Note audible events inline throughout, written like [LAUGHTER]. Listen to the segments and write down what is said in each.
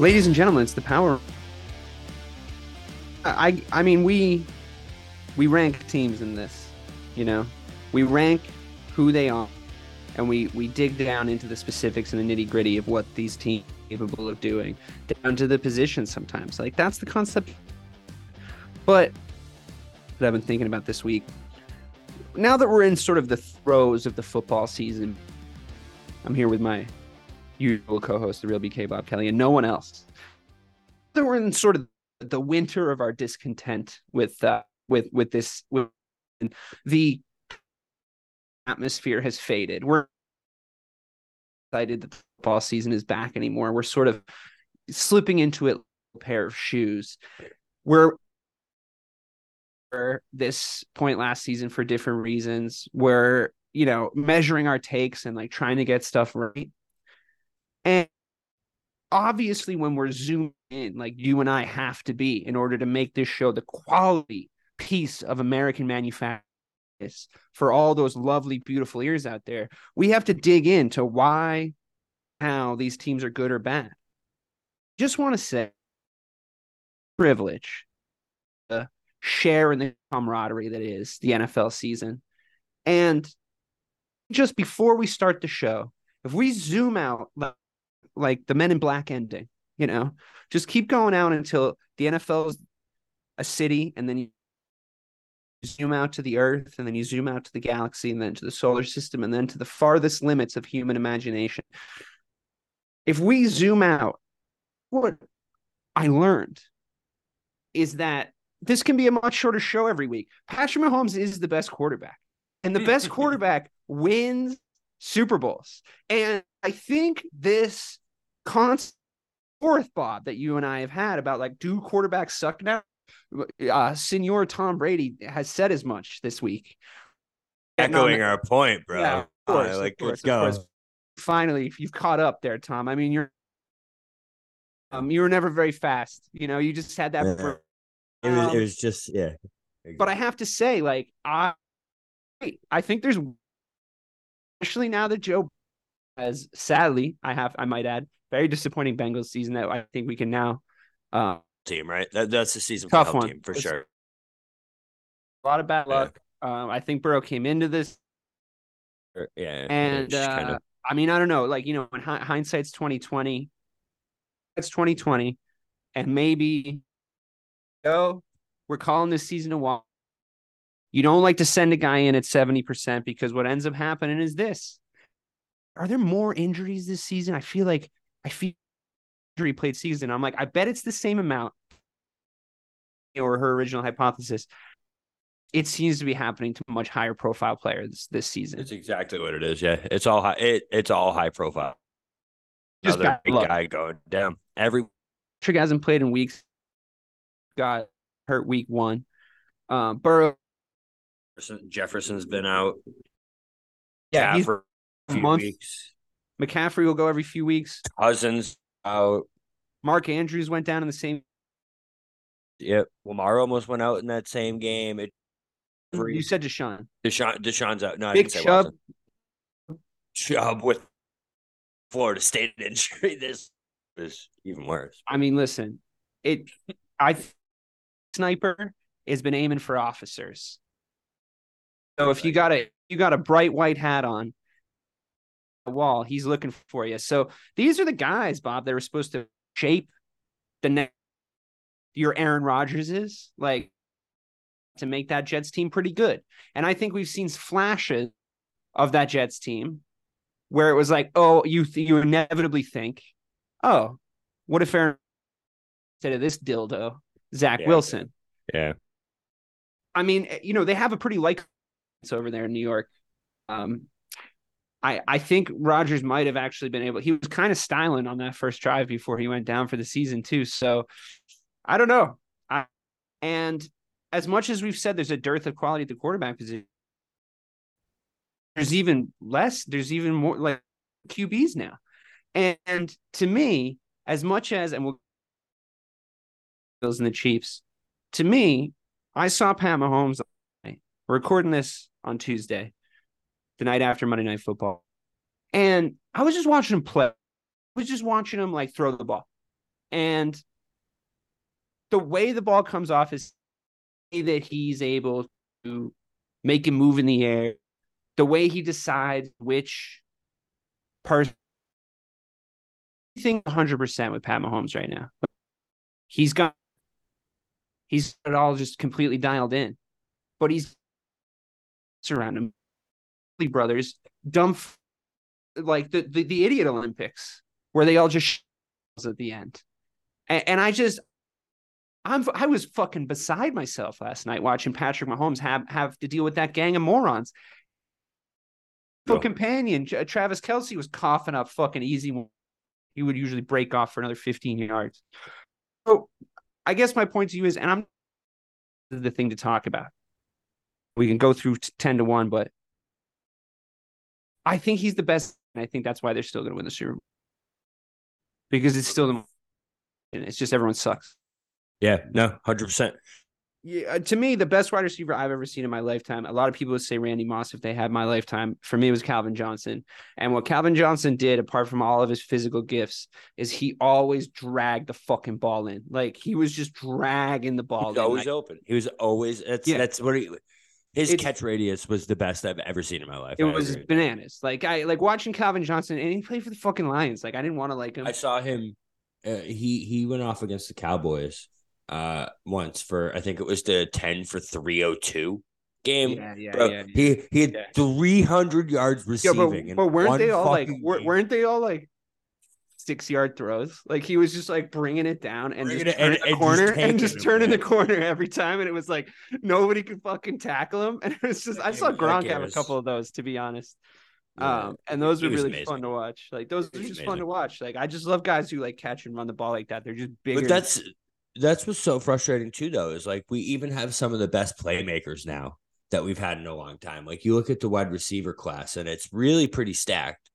Ladies and gentlemen, it's the power. I I mean we we rank teams in this, you know. We rank who they are, and we we dig down into the specifics and the nitty gritty of what these teams are capable of doing, down to the positions sometimes. Like that's the concept. But that I've been thinking about this week. Now that we're in sort of the throes of the football season, I'm here with my usual co-host, the real BK Bob Kelly, and no one else. That we're in sort of the winter of our discontent with uh, with with this. With the atmosphere has faded. We're excited that the football season is back anymore. We're sort of slipping into it a pair of shoes. We're this point last season for different reasons. We're you know measuring our takes and like trying to get stuff right and obviously, when we're zoomed in, like you and I have to be in order to make this show the quality piece of American manufacturing for all those lovely, beautiful ears out there, we have to dig into why, how these teams are good or bad. Just want to say, privilege, uh, share in the camaraderie that is the NFL season. And just before we start the show, if we zoom out like the Men in Black ending. You know, just keep going out until the NFL is a city, and then you zoom out to the Earth, and then you zoom out to the galaxy, and then to the solar system, and then to the farthest limits of human imagination. If we zoom out, what I learned is that this can be a much shorter show every week. Patrick Mahomes is the best quarterback, and the best [LAUGHS] quarterback wins Super Bowls. And I think this constant fourth Bob that you and I have had about like, do quarterbacks suck now? Uh, Senor Tom Brady has said as much this week. Echoing our point, bro. Yeah, of course, like, course, let's go. Finally, you've caught up there, Tom. I mean, you're um, you were never very fast. You know, you just had that. Yeah. It was, Um, it was just, yeah. but I have to say, like, I, I think there's, especially now that Joe has sadly, I have, I might add, very disappointing Bengals season that I think we can now, uh, team, right? That, that's the season Tough for one. team for It's- sure. a lot of bad Yeah. luck. Um, I think Burrow came into this, Yeah, and uh, kind of I mean, I don't know, like you know, when hi- hindsight's twenty twenty, it's twenty twenty, and maybe, oh, we're calling this season a walk. You don't like to send a guy in at seventy percent because what ends up happening is this: Are there more injuries this season? I feel like I feel injury played season. I'm like, I bet it's the same amount, or her original hypothesis. It seems to be happening to much higher profile players this season. it's exactly what it is. Yeah, it's all high. It, it's all high profile. Just Another big guy going down. Every Trick hasn't played in weeks. Got hurt week one. Um, Burrow, Jefferson's been out. yeah, he's for a few month. weeks. McCaffrey will go every few weeks. Cousins out. Mark Andrews went down in the same. Yep. Lamar almost went out in that same game. It, You said Deshaun. Deshaun, Deshaun's out. No, I Big didn't say Chubb. Watson. Chubb with Florida State [LAUGHS] injury. This is even worse. I mean, listen, it. I sniper has been aiming for officers. So if you got a you got a bright white hat on the wall, he's looking for you. So these are the guys, Bob, that are supposed to shape the next your Aaron Rodgers is like to make that Jets team pretty good. And I think we've seen flashes of that Jets team where it was like, oh, you th- you inevitably think, oh, what if Aaron instead of this dildo, Zach Yeah. Wilson? Yeah. I mean, you know, they have a pretty like over there in New York. Um, I I think Rodgers might have actually been able. He was kind of styling on that first drive before he went down for the season too. So I don't know. I and as much as we've said, there's a dearth of quality at the quarterback position. There's even less. There's even more like QBs now, and, and to me, as much as and we'll Bills and the Chiefs, to me, I saw Pat Mahomes recording this on Tuesday, the night after Monday Night Football. And I was just watching him play. I was just watching him like throw the ball. And the way the ball comes off is that he's able to make him move in the air, the way he decides which person. I think 100% with Pat Mahomes right now. He's got he's all just completely dialed in. But he's around him. Brothers, dumb like the, the, the idiot Olympics where they all just at the end. And, and I just I'm I was fucking beside myself last night watching Patrick Mahomes have have to deal with that gang of morons. No. companion Travis Kelce was coughing up fucking easy. He would usually break off for another 15 yards. So I guess my point to you is, and I'm the thing to talk about. We can go through 10 to 1, but I think he's the best. And I think that's why they're still going to win the Super Bowl. Because it's still the and it's just everyone sucks. Yeah, no, 100%. Yeah, uh, to me, the best wide receiver I've ever seen in my lifetime. A lot of people would say Randy Moss if they had my lifetime. For me, it was Calvin Johnson. And what Calvin Johnson did, apart from all of his physical gifts, is he always dragged the fucking ball in. Like he was just dragging the ball. He always like, open. He was always. That's yeah. that's what he. His it's, catch radius was the best I've ever seen in my life. It I was agree. bananas. Like I like watching Calvin Johnson, and he played for the fucking Lions. Like I didn't want to like him. I saw him. Uh, he he went off against the Cowboys uh once for I think it was the 10 for 302 game. Yeah, yeah, Bro, yeah, yeah, He he had yeah. 300 yards receiving. Yeah, but, but weren't they all like weren't they all like six yard throws? Like he was just like bringing it down and bringing just turning the corner just and just turning the corner every time, and it was like nobody could fucking tackle him. [LAUGHS] And it was just I saw Gronk have a couple of those to be honest. Um, and those were really amazing. fun to watch. Like those are just amazing. fun to watch. Like I just love guys who like catch and run the ball like that. They're just big. But that's that's what's so frustrating too, though, is like we even have some of the best playmakers now that we've had in a long time. Like you look at the wide receiver class, and it's really pretty stacked,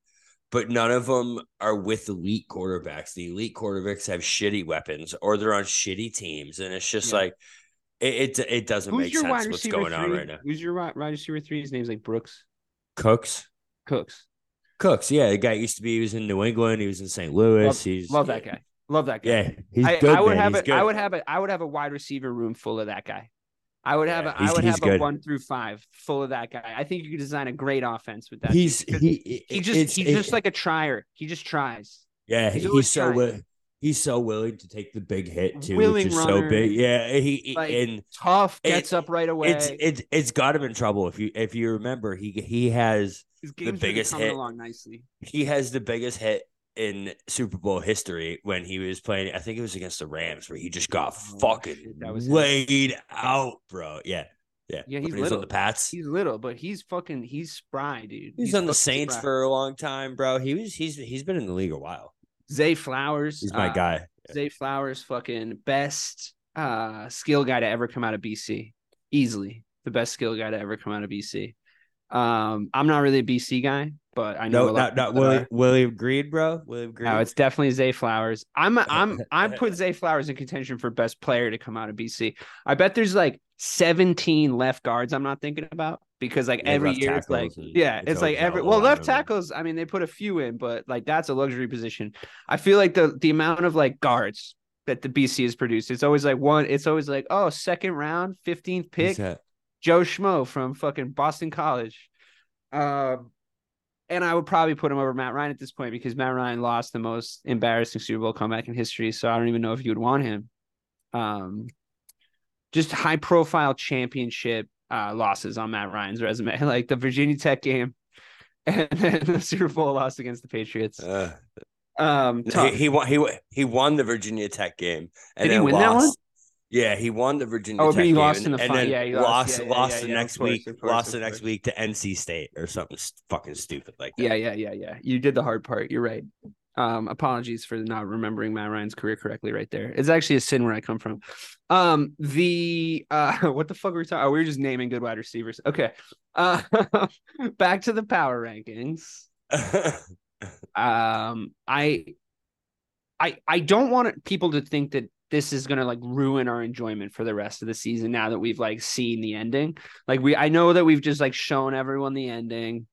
but none of them are with elite quarterbacks. The elite quarterbacks have shitty weapons, or they're on shitty teams, and it's just yeah. like it, it, it doesn't Who's make sense what's going three? on right now. Who's your wide receiver three? His name's like Brooks Cooks. Cooks. Cooks, yeah, the guy used to be. He was in New England. He was in St. Louis. Love, He's love that guy. Love that guy. Yeah, he's I, good. I would man. have he's a, good. I would have a, I would have a wide receiver room full of that guy. I would have, yeah, a, I would have good. a one through five full of that guy. I think you could design a great offense with that. He's he, he just he's just like a trier. He just tries. Yeah, he's, he's so he's so willing to take the big hit too, Willing which is runner, so big. Yeah, he like, and tough gets it, up right away. It's it's it's got him in trouble if you if you remember he he has the biggest hit along nicely. He has the biggest hit in Super Bowl history when he was playing. I think it was against the Rams where he just got oh, fucking shit, laid him. out, bro. Yeah. Yeah, yeah, he's little. He's on the Pats. He's little, but he's fucking. He's spry, dude. He's, he's on the Saints spry. for a long time, bro. He was. He's. He's been in the league a while. Zay Flowers. He's my uh, guy. Yeah. Zay Flowers, fucking best uh skill guy to ever come out of BC. Easily the best skill guy to ever come out of BC. Um, I'm not really a BC guy, but I know no, not, not William, William Green, bro. William Green. No, it's definitely Zay Flowers. I'm [LAUGHS] I'm I'm put Zay Flowers in contention for best player to come out of BC. I bet there's like 17 left guards I'm not thinking about because like yeah, every year it's like yeah, it's, it's like every well left tackles. I mean they put a few in, but like that's a luxury position. I feel like the the amount of like guards that the BC has produced, it's always like one. It's always like oh second round, 15th pick. Joe Schmo from fucking Boston College. Um, and I would probably put him over Matt Ryan at this point because Matt Ryan lost the most embarrassing Super Bowl comeback in history. So I don't even know if you would want him. Um, just high profile championship uh, losses on Matt Ryan's resume, [LAUGHS] like the Virginia Tech game [LAUGHS] and then the Super Bowl loss against the Patriots. Uh, um, he, he, won. He he won the Virginia Tech game. And Did he win lost. that one? Yeah, he won the Virginia. Oh, Tech but he lost game, in the and, and then yeah, he lost lost, yeah, lost yeah, the next course, week. course, lost the next week to NC State or something fucking stupid like that. Yeah, yeah, yeah, yeah. You did the hard part. You're right. Um, apologies for not remembering Matt Ryan's career correctly right there. It's actually a sin where I come from. Um, the uh, [LAUGHS] what the fuck were we talking? Oh, we were just naming good wide receivers. Okay. Uh, [LAUGHS] back to the power rankings. [LAUGHS] um, I, I, I don't want people to think that this is gonna like ruin our enjoyment for the rest of the season now that we've like seen the ending. Like we I know that we've just like shown everyone the ending.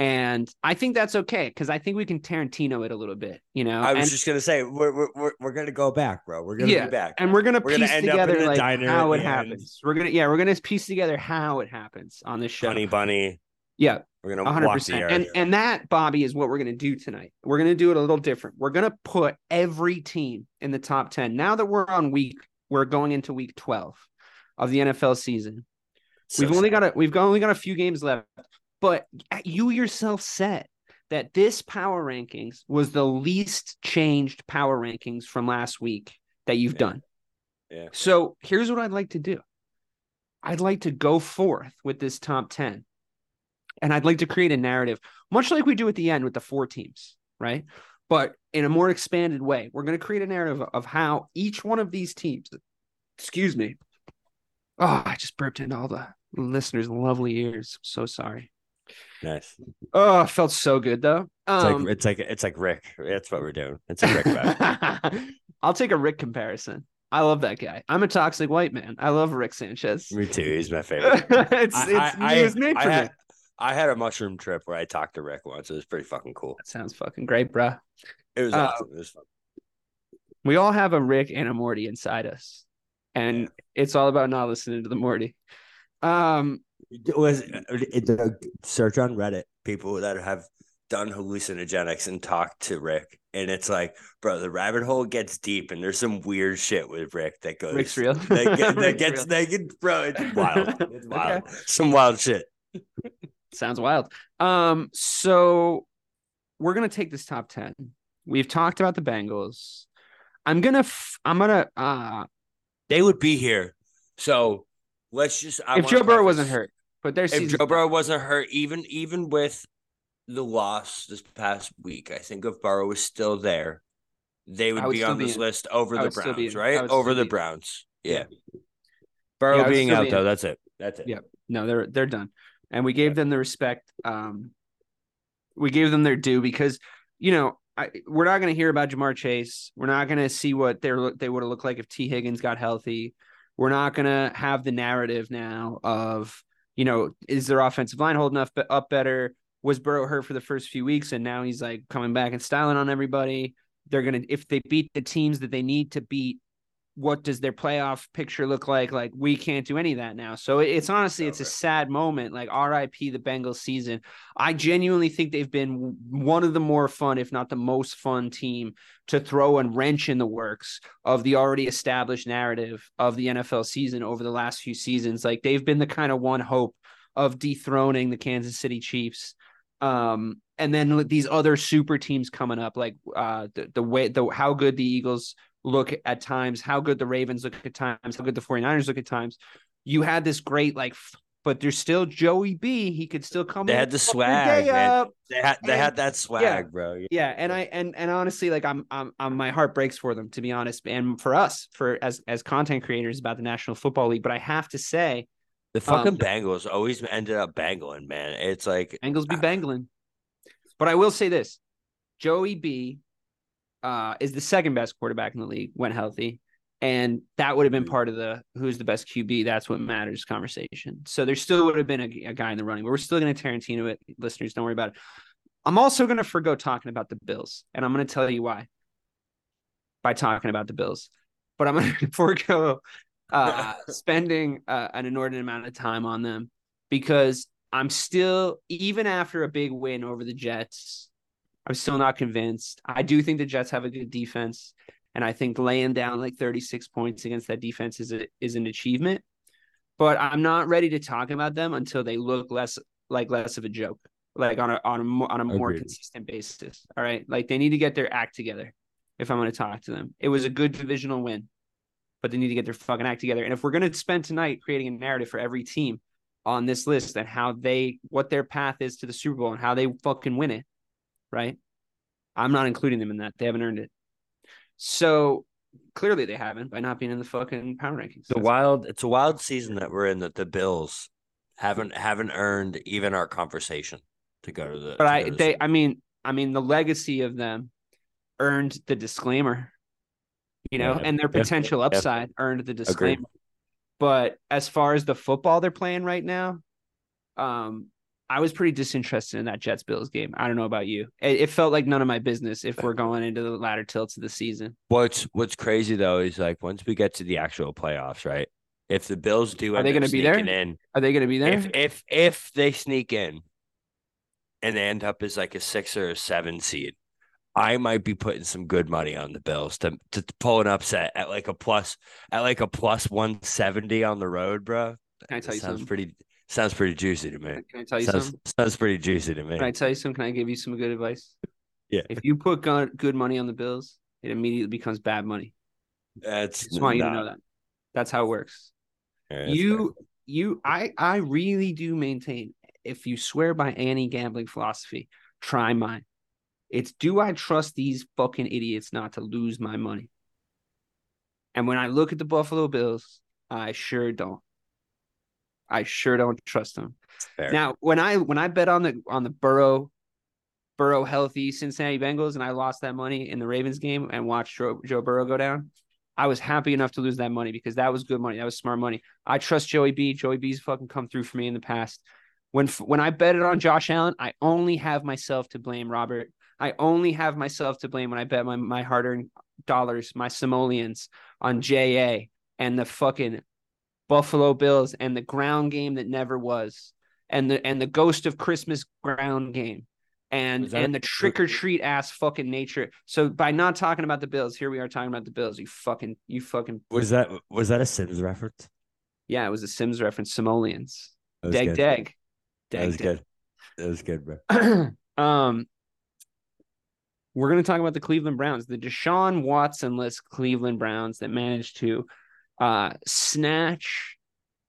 And I think that's okay because I think we can Tarantino it a little bit, you know. I was and, just gonna say we're we're we're gonna go back, bro. We're gonna Yeah, be back, and we're gonna We're gonna piece end up in together like diner how it end. happens. We're gonna yeah, we're gonna piece together how it happens on this show. Honey Bunny. Yeah, We're gonna hundred walk the percent. And and that, Bobby, is what we're gonna do tonight. We're gonna do it a little different. We're gonna put every team in the top ten. Now that we're on week, we're going into week twelve of the NFL season. So we've only got a we've only got a few games left, but you yourself said that this power rankings was the least changed power rankings from last week that you've Yeah. done. Yeah. So here's what I'd like to do. I'd like to go forth with this top 10. And I'd like to create a narrative, much like we do at the end with the four teams, right? But in a more expanded way. We're going to create a narrative of how each one of these teams, excuse me. Oh, I just burped into all the listeners' lovely ears. So sorry. nice. Oh, it felt so good though. It's Um, like it's like it's like Rick. That's what we're doing. It's a Rick. [LAUGHS] I'll take a Rick comparison. I love that guy. I'm a toxic white man. I love Rick Sanchez. Me too. He's my [LAUGHS] favorite. it's I- it's I- I- I had- I had a mushroom trip where I talked to Rick once. It was pretty fucking cool. That sounds fucking great, bro. It was Uh, awesome. It was fun. We all have a Rick and a Morty inside us, and Yeah. it's all about not listening to the Morty. Um, It was it, the search on Reddit people that have done hallucinogenics and talked to Rick, and it's like, bro, the rabbit hole gets deep, and there's some weird shit with Rick that goes. Rick's real. That, that [LAUGHS] Rick's gets real. that bro. It's wild. [LAUGHS] It's Okay. wild. Some wild shit. [LAUGHS] Sounds wild. Um, so we're gonna take this top ten. We've talked about the Bengals. I'm gonna. F- I'm gonna. Uh, They would be here. So let's just. I if Joe Burrow wasn't hurt, but their if. Joe Burrow wasn't hurt, even even with the loss this past week, I think if Burrow was still there, they would, would be on be this in. list over the would still be Browns, in. Right? Over the Browns. Yeah. Yeah, Burrow would being out though, that's it. That's it. Yeah. no, they're they're done, and we gave them the respect. Um, we gave them their due because you know I, we're not going to hear about Ja'Marr Chase. We're not going to see what they're they would have looked like if Tee Higgins got healthy. We're not going to have the narrative now of you know is their offensive line holding up up better? Was Burrow hurt for the first few weeks and now he's like coming back and styling on everybody? They're gonna if they beat the teams that they need to beat. What does their playoff picture look like? Like we can't do any of that now. So it- it's honestly it's a sad moment. Like R.I.P. the Bengals season. I genuinely think they've been one of the more fun, if not the most fun team to throw a wrench in the works of the already established narrative of the NFL season over the last few seasons. Like they've been the kind of one hope of dethroning the Kansas City Chiefs. Um, and then these other super teams coming up, like uh, the, the way the how good the Eagles look at times, how good the Ravens look at times, how good the 49ers look at times. You had this great like but there's still Joey B. He could still come. They had the swag, man. They had they And- had that swag, yeah. bro. Yeah, and I and and honestly, like I'm, I'm, I'm, my heart breaks for them to be honest, and for us, for as as content creators about the National Football League. But I have to say, The fucking Um, Bengals always ended up bangling, man. It's like Bengals be bangling. But I will say this: Joey B. Uh, is the second best quarterback in the league when healthy, and that would have been Mhm. part of the who's the best QB. That's what matters conversation. So there still would have been a, a guy in the running, but we're still going to Tarantino it. Listeners, don't worry about it. I'm also going to forego talking about the Bills, and I'm going to tell you why. By talking about the Bills, but I'm [LAUGHS] going to forego uh, [LAUGHS] spending uh, an inordinate amount of time on them because I'm still, even after a big win over the Jets, I'm still not convinced. I do think the Jets have a good defense, and I think laying down like 36 points against that defense is a, is an achievement. But I'm not ready to talk about them until they look less like less of a joke, like on a on a more, on a more Agreed. consistent basis. All right, like they need to get their act together. If I'm going to talk to them, it was a good divisional win, but they need to get their fucking act together. And if we're going to spend tonight creating a narrative for every team on this list and how they what their path is to the Super Bowl and how they fucking win it, right? I'm not including them in that. They haven't earned it. So clearly they haven't by not being in the fucking power rankings. the That's- wild. It's a wild season that we're in. That the Bills haven't haven't earned even our conversation to go to the. but to I the they Super I mean I mean the legacy of them earned the disclaimer. you know, Yeah. and their potential Yeah. upside earned the disclaimer. But as far as the football they're playing right now, um, I was pretty disinterested in that Jets Bills game. I don't know about you. It, it felt like none of my business if we're going into the latter tilts of the season. What's What's crazy though is like once we get to the actual playoffs, right? If the Bills do, Are they gonna be there? In, Are they going to be there? if if if they sneak in, and they end up as like a six or a seven seed, I might be putting some good money on the Bills to to pull an upset at like a plus at like a plus one seventy on the road, bro. Can I tell you sounds something? pretty sounds pretty juicy to me. Can I tell you Sounds, something? sounds pretty juicy to me. Can I tell you something? Can I give you some good advice? Yeah. If you put good money on the Bills, it immediately becomes bad money. That's I just want you to know that. That's how it works. yeah, you you I I really do maintain if you swear by any gambling philosophy, try mine. It's do I trust these fucking idiots not to lose my money? And when I look at the Buffalo Bills, I sure don't. I sure don't trust them. fair. Now, when I when I bet on the on the Burrow Burrow healthy Cincinnati Bengals and I lost that money in the Ravens game and watched Joe, Joe Burrow go down, I was happy enough to lose that money because that was good money. That was smart money. I trust Joey B. Joey B's fucking come through for me in the past. When when I betted on Josh Allen, I only have myself to blame, Robert. I only have myself to blame when I bet my my hard earned dollars, my simoleons on JA and the fucking Buffalo Bills and the ground game that never was and the and the ghost of Christmas ground game and and the trick or treat ass fucking nature. So by not talking about the Bills, here we are talking about the Bills. You fucking you fucking was that was that a Sims reference? yeah, it was a Sims reference. Simoleons. That Dag good. dag. That Dag was dag. good. That was good, bro. [CLEARS THROAT] um we're going to talk about the Cleveland Browns, the Deshaun Watson-less Cleveland Browns that managed to uh, snatch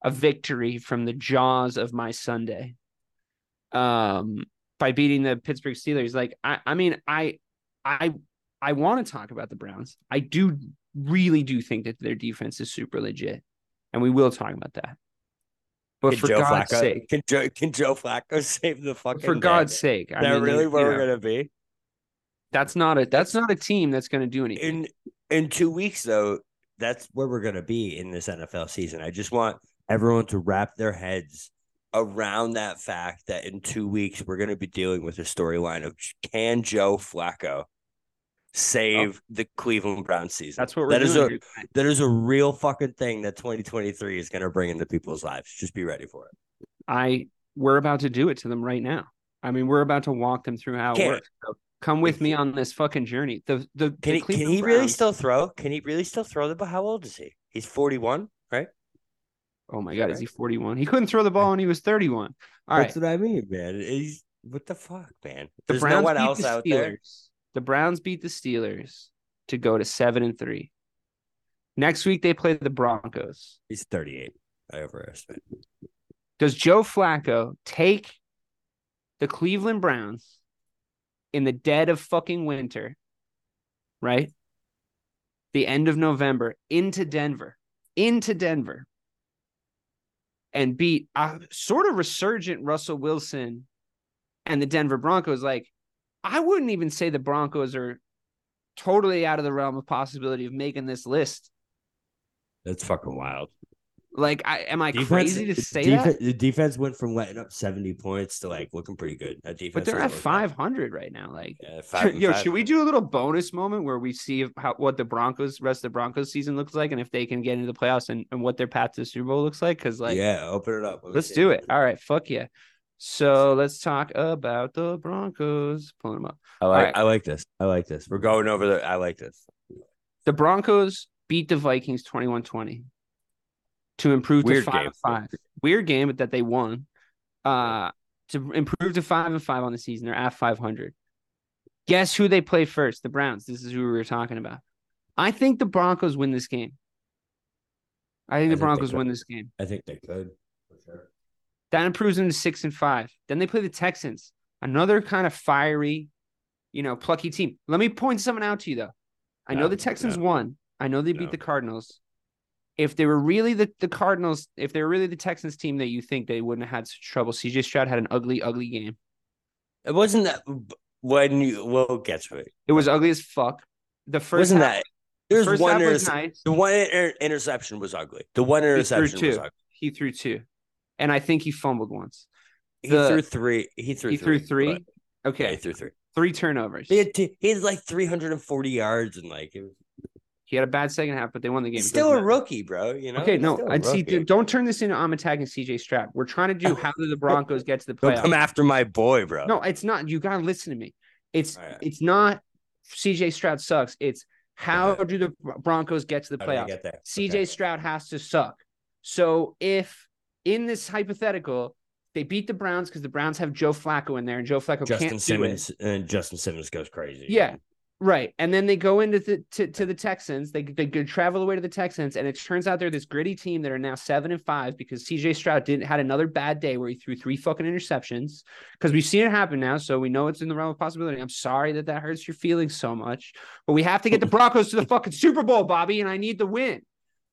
a victory from the jaws of my Sunday um, by beating the Pittsburgh Steelers. Like, I, I mean, I, I, I want to talk about the Browns. I do really do think that their defense is super legit, and we will talk about that. But Can for Joe God's Flacco, sake, can Joe can Joe Flacco [LAUGHS] save the fucking? for day? God's sake, I is that mean, really where we're know, gonna be? that's not a that's not a team that's going to do anything. In in two weeks, though, that's where we're gonna be in this NFL season. I just want everyone to wrap their heads around that fact that in two weeks we're gonna be dealing with a storyline of can Joe Flacco save oh. the Cleveland Browns season? That's what we're That is a that is a real fucking thing that 2023 is gonna bring into people's lives. Just be ready for it. I we're about to do it to them right now. I mean, we're about to walk them through how it Can't- works. So come with me on this fucking journey. The the Can the he can he really Browns- still throw? Can he really still throw the ball? How old is he? He's 41, right? Oh my god, is he 41? He couldn't throw the ball when he was 31. All right. That's what I mean, man. He's what the fuck, man? The There's Browns no one beat else the out Steelers. there. The Browns beat the Steelers to go to 7 and 3. Next week they play the Broncos. He's 38. I overestimate. Does Joe Flacco take the Cleveland Browns in the dead of fucking winter, right? The end of November into Denver, into Denver, and beat a sort of resurgent Russell Wilson and the Denver Broncos? Like, I wouldn't even say the Broncos are totally out of the realm of possibility of making this list. That's fucking wild. Like, I am I crazy to say that? The defense went from letting up 70 points to like looking pretty good. That defense, But they're at looked 500 right now. Like. Yeah, [LAUGHS] five Yo, five. should we do a little bonus moment where we see how what the Broncos rest of the Broncos season looks like and if they can get into the playoffs and, and what their path to the Super Bowl looks like? Because like, yeah, open it up. Let let's do it. All right, fuck yeah. So let's talk about the Broncos. Pulling them up. I like. right. I like this. I like this. We're going over the. I like this. The Broncos beat the Vikings 21-20 to improve Weird to five game. and five. Weird game, but that they won. Uh to improve to five and five on the season. They're at 500. Guess who they play first? The Browns. This is who we were talking about. I think the Broncos win this game. I think I the think Broncos win this game. I think they could for sure. That improves them to six and five. Then they play the Texans, another kind of fiery, you know, plucky team. Let me point something out to you though. I know the Texans no. won. I know they beat the Cardinals. If they were really the, the Cardinals, if they were really the Texans team that you think they wouldn't have had such trouble, CJ Stroud had an ugly, ugly game. It wasn't that when you. We'll get to it. It was ugly as fuck. The 1st wasn't that There's First one. half was nice. The one inter- interception was ugly. The one He threw interception was two. ugly. He threw two, and I think he fumbled once. He The- threw three. He threw. he threw three. but- Yeah, Okay, he threw three. three turnovers. He had, t- he had like 340 yards and like it was He had a bad second half, but they won the game. he's still a rookie, bro. You know. Okay, He's no, I'd see. Don't turn this into I'm attacking CJ Stroud. We're trying to do [LAUGHS] how do the Broncos get to the Don't playoffs? come after my boy, bro. No, it's not. You gotta listen to me. It's right. it's not CJ Stroud sucks. It's how Okay. do the Broncos get to the playoffs? get? CJ Okay. Stroud has to suck. So if in this hypothetical they beat the Browns because the Browns have Joe Flacco in there and Joe Flacco Justin can't Simmons and Justin Simmons goes crazy. Yeah. Right. And then they go into the to, to the Texans. They they travel away to the Texans, and it turns out they're this gritty team that are now seven and five because CJ Stroud didn't had another bad day where he threw three fucking interceptions. Because we've seen it happen now, so we know it's in the realm of possibility. I'm sorry that that hurts your feelings so much, but we have to get the Broncos to the fucking Super Bowl, Bobby, and I need the win.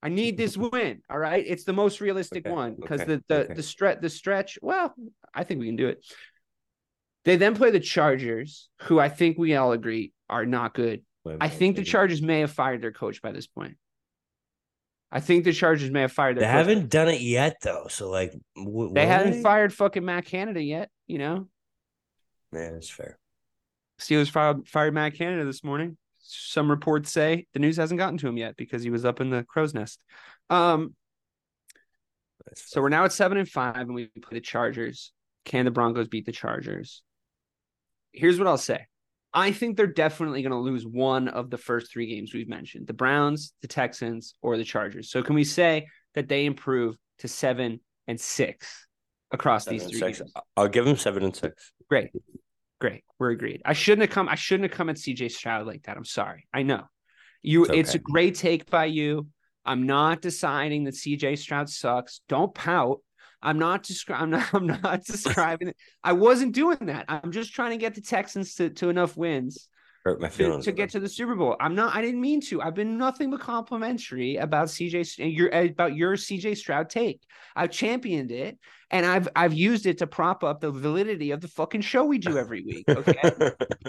I need this win. All right, it's the most realistic Okay, one because okay, the the okay. the stretch the stretch. Well, I think we can do it. They then play the Chargers, who I think we all agree are not good. I think the. Chargers may have fired their coach by this point. I think the Chargers may have fired They their coach. haven't done it yet, though. So like, They haven't fired fucking Matt Canada yet. You know, Man, that's fair. Steelers fired fired Matt Canada this morning. Some reports say the news hasn't gotten to him yet because he was up in the crow's nest. Um, so we're now at seven and five, and we play the Chargers. Can the Broncos beat the Chargers? Here's what I'll say. I think they're definitely going to lose one of the first three games we've mentioned the Browns, the Texans, or the Chargers. So, can we say that they improve to seven and six across Seven these three six. games? I'll give them seven and six. Great. Great. We're agreed. I shouldn't have come. I shouldn't have come at CJ Stroud like that. I'm sorry. I know. You It's it's, a great take by you. I'm not deciding that CJ Stroud sucks. Don't pout. I'm not describing. I'm not. [LAUGHS] I'm not describing it. I wasn't doing that. I'm just trying to get the Texans to, to enough wins Hurt my to, feelings. to get to the Super Bowl. I'm not. I didn't mean to. I've been nothing but complimentary about CJ your about your CJ Stroud take. I've championed it, and I've I've used it to prop up the validity of the fucking show we do [LAUGHS] every week. Okay.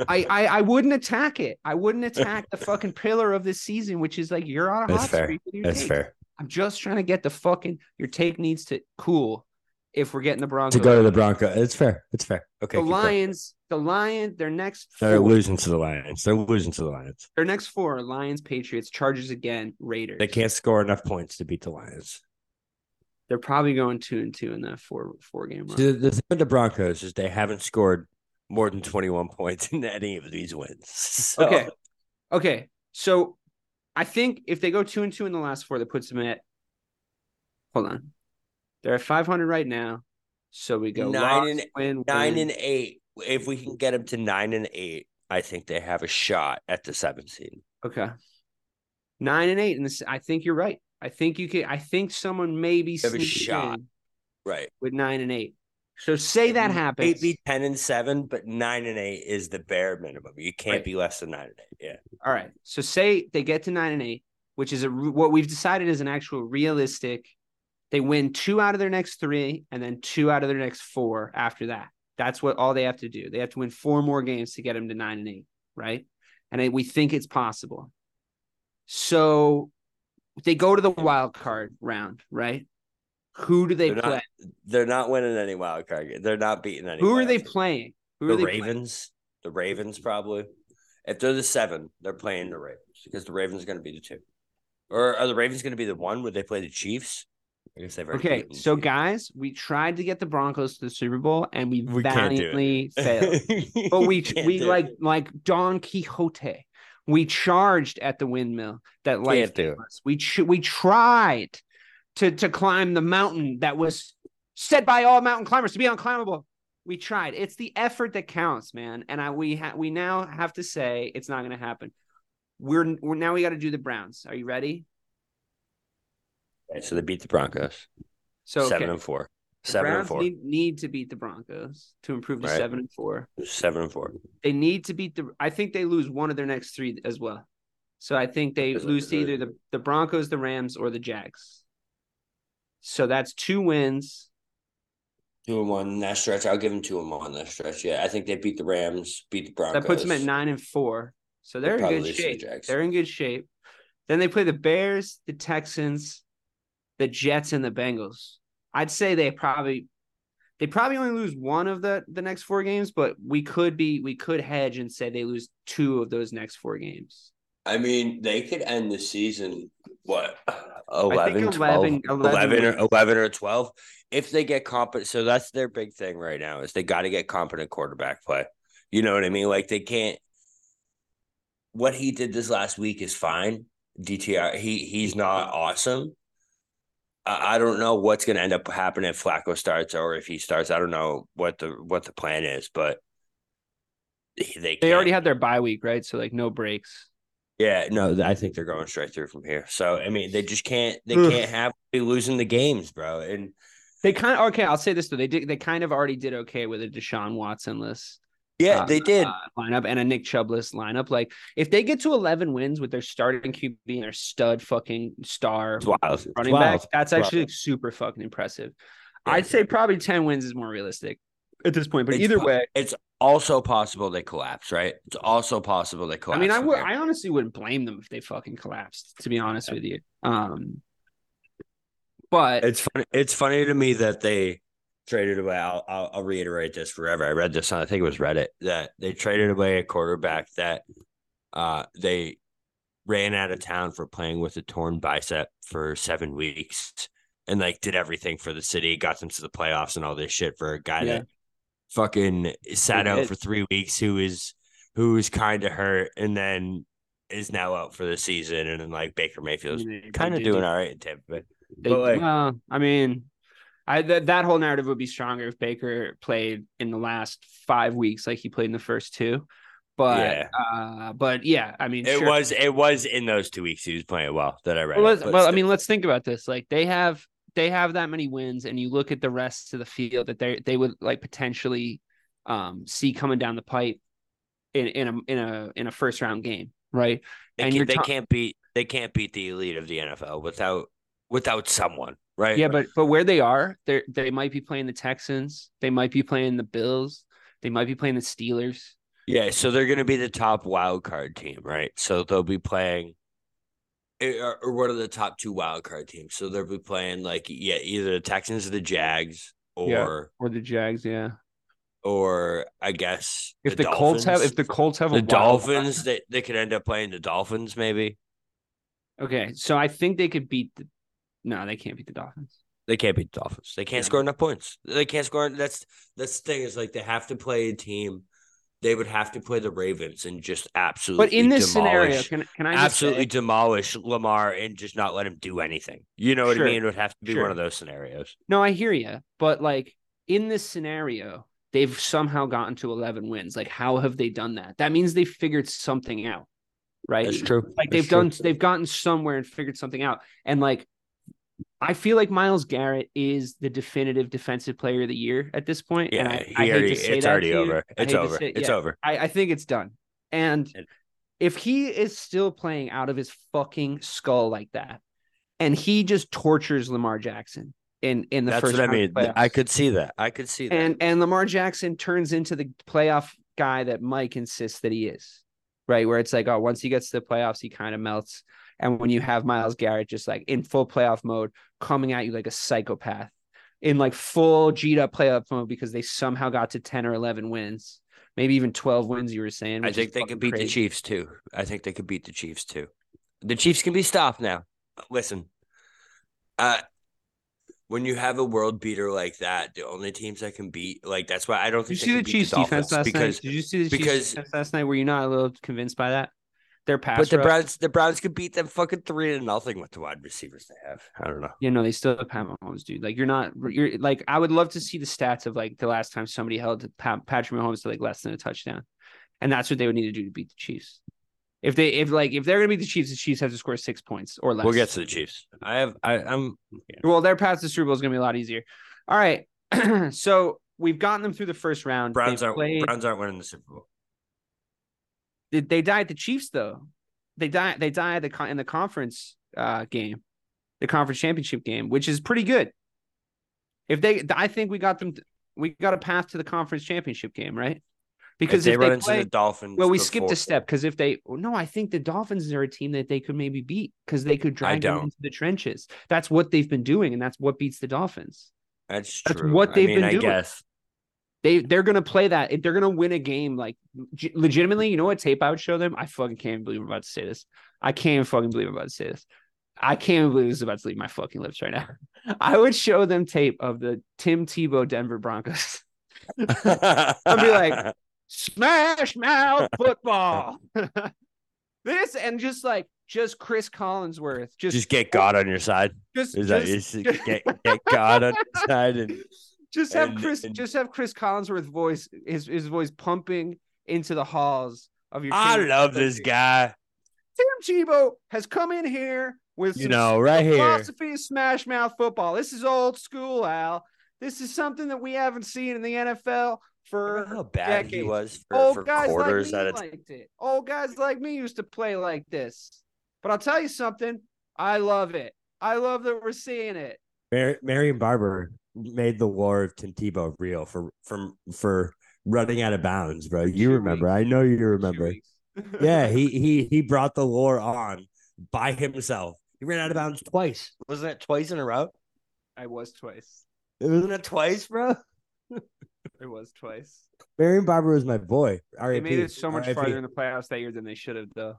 I, I I wouldn't attack it. I wouldn't attack the fucking pillar of this season, which is like you're on a That's hot fair. streak with your That's take. fair. I'm just trying to get the fucking your take needs to cool if we're getting the Broncos. To go to the Bronco, it's fair. It's fair. Okay. the keep going. Lions, the Lions, their next They're four, losing to the Lions. They're losing to the Lions. their next four Lions, Patriots, Chargers again, Raiders. They can't score enough points to beat the Lions. They're probably going two and two in that four four game run. The, the thing with the Broncos is they haven't scored more than 21 points in any of these wins. [LAUGHS] So- Okay. Okay. So I think if they go two and two in the last four, that puts them at hold on. They're at 500 right now. So we go Nine and- win, Nine win. and eight. If we can get them to nine and eight, I think they have a shot at the seventh seed. okay. Nine and eight. And this I think you're right. I think you could I think someone maybe have a shot. Right. with nine and eight. So say that happens. Maybe 10 and seven, but nine and eight is the bare minimum. You can't Right. be less than nine and eight. Yeah. All right. So say they get to nine and eight, which is a what we've decided is an actual realistic. They win two out of their next three, and then two out of their next four after that. That's what all they have to do. They have to win four more games to get them to nine and eight, right? And we think it's possible. So they go to the wild card round, right? Who do they They're play? not, they're not winning any wild card. games. They're not beating any. Who are they playing? Who are The they playing? Ravens. The Ravens probably. If they're the seven, they're playing the Ravens because the Ravens are going to be the two. Or are the Ravens going to be the one? Would they play the Chiefs? I guess they've Okay, so guys, we tried to get the Broncos to the Super Bowl, and we, We can't do it. valiantly failed. [LAUGHS] but we we do it. like like Don Quixote. We charged at the windmill that life gave us. We ch- we tried to to climb the mountain that was said by all mountain climbers to be unclimbable. We tried. It's the effort that counts, man. And I we ha- we now have to say it's not going to happen. We're, we're now we got to do the Browns. Are you ready? So they beat the Broncos. So seven okay. and four. The Seven and four. Need, need to beat the Broncos to improve to Right. seven and four. Seven and four. They need to beat the. I think they lose one of their next three as well. So I think they lose to either the, the Broncos, the Rams, or the Jags. So that's two wins. Two and one that stretch. I'll give them two and one that stretch. Yeah, I think they beat the Rams, beat the Broncos. That puts them at nine and four. So they're in good shape. They're in good shape. Then they play the Bears, the Texans, the Jets, and the Bengals. I'd say they probably they probably only lose one of the the next four games, but we could be we could hedge and say they lose two of those next four games. I mean, they could end the season what 11, 12, 11, 11, 11 or 11 or 12 if they get competent. So that's their big thing right now is they got to get competent quarterback play. You know what I mean? Like they can't. What he did this last week is fine. DTR, he he's not awesome. I, I don't know what's going to end up happening if Flacco starts or if he starts. I don't know what the what the plan is, but they They already had their bye week, right? So like no breaks. Yeah, no, I think they're going straight through from here. So I mean, they just can't they can't have be losing the games, bro. And They kind of okay. I'll say this though. They did. They kind of already did okay with a Deshaun Watson list. yeah, uh, they did. uh, lineup and a Nick Chubless lineup. Like if they get to eleven wins with their starting QB and their stud fucking star It's wild. It's running back, that's actually super fucking impressive. Yeah. I'd say probably ten wins is more realistic at this point. But It's either po- way, It's also possible they collapse, right? It's also possible they collapse. I mean, I would, I honestly wouldn't blame them if they fucking collapsed. To be honest with you, um, but It's funny. It's funny to me that they traded away. I'll, I'll I'll reiterate this forever. I read this on I think it was Reddit that they traded away a quarterback that uh they ran out of town for playing with a torn bicep for seven weeks and like did everything for the city, got them to the playoffs and all this shit for a guy Yeah. that fucking sat out It- for three weeks who is who is kind of hurt and then is now out for the season and then like Baker Mayfield's they- they kind of doing do- all right in Tampa Bay. They, But, like- well, I mean, I that that whole narrative would be stronger if Baker played in the last five weeks like he played in the first two. But Yeah. uh, but yeah, I mean, It sure. was it was in those two weeks he was playing well that I read. Well, it, let's, but well, I mean, let's think about this. Like they have they have that many wins, and you look at the rest of the field that they they would like potentially um see coming down the pipe in in a in a in a first round game, right? they, and can't, they ta- can't beat they can't beat the elite of the NFL without without someone, right? Yeah, but but where they are, they they might be playing the Texans, they might be playing the Bills, they might be playing the Steelers. yeah. So they're going to be the top wild card team, right? So they'll be playing. Eh, Or, or what are the top two wild card teams? So they'll be playing like yeah, either the Texans or the Jags, or Yeah. Or the Jags, yeah. or I guess If the, Colts have if the Colts have a the Dolphins, card- they, they could end up playing the Dolphins, maybe. Okay, so I think they could beat the No, they can't beat the Dolphins. They can't beat the Dolphins. They can't Yeah. score enough points. They can't score. That's that's the thing is like they have to play a team. They would have to play the Ravens and just absolutely. But in this scenario, can can I absolutely say, demolish Lamar and just not let him do anything. You know what Sure. I mean? It would have to be Sure. one of those scenarios. No, I hear you, but like in this scenario, they've somehow gotten to 11 wins. Like how have they done that? That means they figured something out. Right? That's true. like That's they've true. done they've gotten somewhere and figured something out and like i feel like myles garrett is the definitive defensive player of the year at this point Yeah, and I, I already, to say it's that already over. It's over. say- It's yeah, over. I, I think it's done and if he is still playing out of his fucking skull like that and he just tortures lamar jackson in in the That's first what I mean. I could see that. I could see that. and and lamar jackson turns into the playoff guy that mike insists that he is right? Where it's like, oh, once he gets to the playoffs, he kind of melts. And when you have Myles Garrett just like in full playoff mode, coming at you like a psychopath in like full G'd up playoff mode because they somehow got to 10 or 11 wins, maybe even 12 wins, you were saying. I think they could beat the. Chiefs too. I think they could beat the Chiefs too. The Chiefs can be stopped now. Listen, uh, when you have a world beater like that, the only teams that can beat like that's why I don't Did you think see the Chiefs the defense last because night? Did you see the because- Chiefs defense last night? Were you not a little convinced by that? Their pass but the rush- Browns the Browns could beat them fucking three to nothing with the wide receivers they have. I don't know. You know, they still have Pat Mahomes, dude. Like you're not, you're like, I would love to see the stats of like the last time somebody held Pat, Patrick Mahomes to like less than a touchdown, and that's what they would need to do to beat the Chiefs. If they, if like, if they're gonna beat the Chiefs, the Chiefs have to score six points or less. We'll get to the Chiefs. I have I, I'm Well, their path to Super Bowl is gonna be a lot easier. All right, [CLEARS THROAT] so we've gotten them through the first round. Browns They've aren't played- Browns aren't winning the Super Bowl. They, they died the Chiefs though. They die. They die the in the conference uh, game, the conference championship game, which is pretty good. If they, I think we got them. We got a path to the conference championship game, right? Because if they if run they into play, the Dolphins, well, we before- skipped a step because if they no, I think the Dolphins are a team that they could maybe beat because they could drag them into the trenches. That's what they've been doing, and that's what beats the Dolphins. That's that's true. what they've mean, been I doing. guess. They they're gonna play that if they're gonna win a game like g- legitimately. You know what tape I would show them? I fucking can't believe I'm about to say this. I can't fucking believe I'm about to say this. I can't believe this is about to leave my fucking lips right now. [LAUGHS] I would show them tape of the Tim Tebow Denver Broncos. [LAUGHS] I'd be like, Smash mouth football. [LAUGHS] this and just like just Chris Collinsworth, just just get God on your side. just Is that just, just get get God on your side and just have and- Chris and- just have Chris Collinsworth voice his his voice pumping into the halls of your. I team. love this guy. Tim Tebow has come in here with You know, right here. philosophy of smash mouth football. This is old school, Al. This is something that we haven't seen in the NFL for Remember how bad he was for, Old for guys quarters like me at a time. liked it. Old guys like me used to play like this. But I'll tell you something. I love it. I love that we're seeing it. Mar- Marion Barber made the war of Tim Tebow real for from for running out of bounds, bro. You Two remember? weeks. I know you remember. [LAUGHS] yeah, he he he brought the lore on by himself. He ran out of bounds twice. Wasn't it twice in a row? I was twice. It wasn't it twice, bro? It was twice. Marion Barber was my boy. They made it so much R.I.P. farther in the playoffs that year than they should have, though.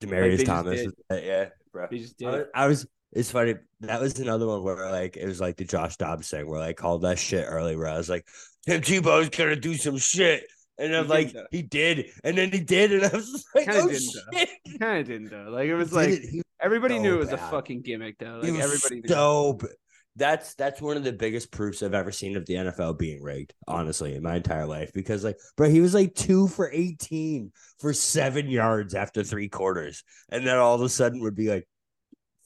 Demaryius just Thomas. did. was- uh, yeah, bro. They just did. I was, it. I was. It's funny. That was another one where like it was like the Josh Dobbs thing where I called that shit early. Where I was like, Tim Tebow's gonna do some shit, and I'm He like, did, he did, and then he did, and I was like, Kinda oh didn't, though. shit. Kind of didn't though. Like it was He like everybody so knew it was a fucking gimmick though. Like everybody knew. so. That's that's one of the biggest proofs I've ever seen of the NFL being rigged. Honestly, in my entire life, because like, bro, he was like two for eighteen for seven yards after three quarters, and then all of a sudden would be like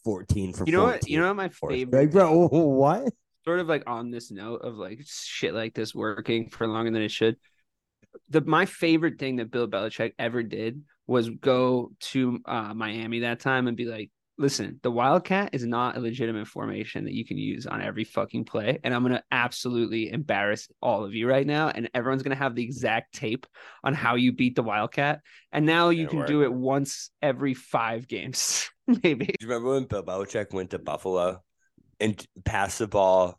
fourteen for. You know what? You know what my favorite Like, bro, [LAUGHS] what? sort of like on this note of like shit like this working for longer than it should. The my favorite thing that Bill Belichick ever did was go to uh, Miami that time and be like, "Listen, the Wildcat is not a legitimate formation that you can use on every fucking play, and I'm gonna absolutely embarrass all of you right now, and everyone's gonna have the exact tape on how you beat the Wildcat, and now you can do it once every five games, [LAUGHS] maybe." Do you remember when Bill Belichick went to Buffalo and passed the ball?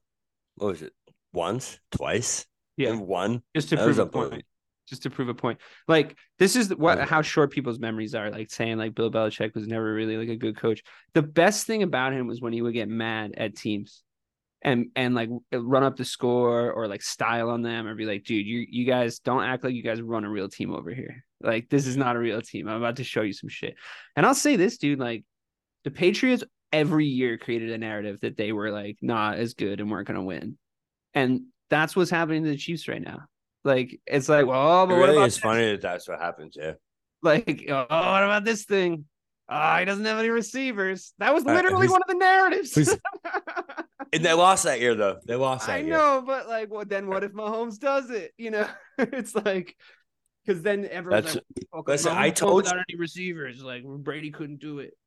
What was it? Once, twice, Yeah. and one. just to That prove a point. Just to prove a point. Like this is what how short people's memories are. Like saying like Bill Belichick was never really like a good coach. The best thing about him was when he would get mad at teams, and and like run up the score or like style on them or be like, dude, you you guys don't act like you guys run a real team over here. Like this is not a real team. I'm about to show you some shit. And I'll say this, dude. Like the Patriots every year created a narrative that they were like not as good and weren't gonna win, and that's what's happening to the Chiefs right now. Like it's like, well, It but what really about is this? funny that that's what happens. Yeah. Like, oh, what about this thing? Ah, he doesn't have any receivers. That was Uh, literally who's- one of the narratives. [LAUGHS] And they lost that year, though. They lost that I year. know, but like, well, then what if Mahomes does it? You know, [LAUGHS] it's like because then everyone's That's- like, 'cause listen, I Mahomes told without any receivers. Like Brady couldn't do it.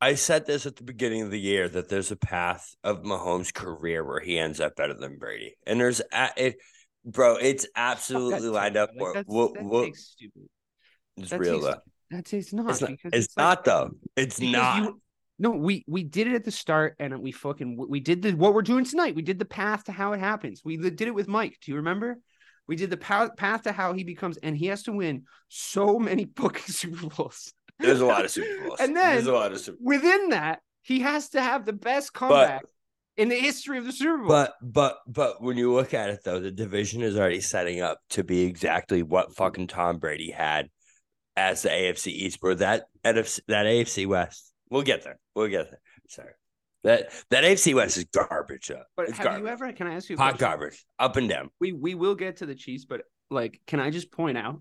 I said this at the beginning of the year that there's a path of Mahomes' career where he ends up better than Brady, and there's a, it, bro. It's absolutely lined up. Like, for that's, what, that what, stupid. it's that real takes- though. That takes not. It's not. because It's like- though. It's not. you- no, we we did it at the start, and we fucking we did the what we're doing tonight. We did the path to how it happens. We did it with Mike. Do you remember? We did the path path to how he becomes, and he has to win so many [LAUGHS] fucking Super Bowls. There's a lot of Super Bowls. And then there's a lot of Super. Within that, he has to have the best comeback in the history of the Super Bowl. But but but when you look at it though, the division is already setting up to be exactly what fucking Tom Brady had as the AFC East, bro. That NFC, that AFC West. We'll get there. We'll get there. Sorry. That that AFC West is garbage. Up. but it's have garbage. you ever? Can I ask you hot garbage, up and down. we we will get to the Chiefs, but like, can I just point out?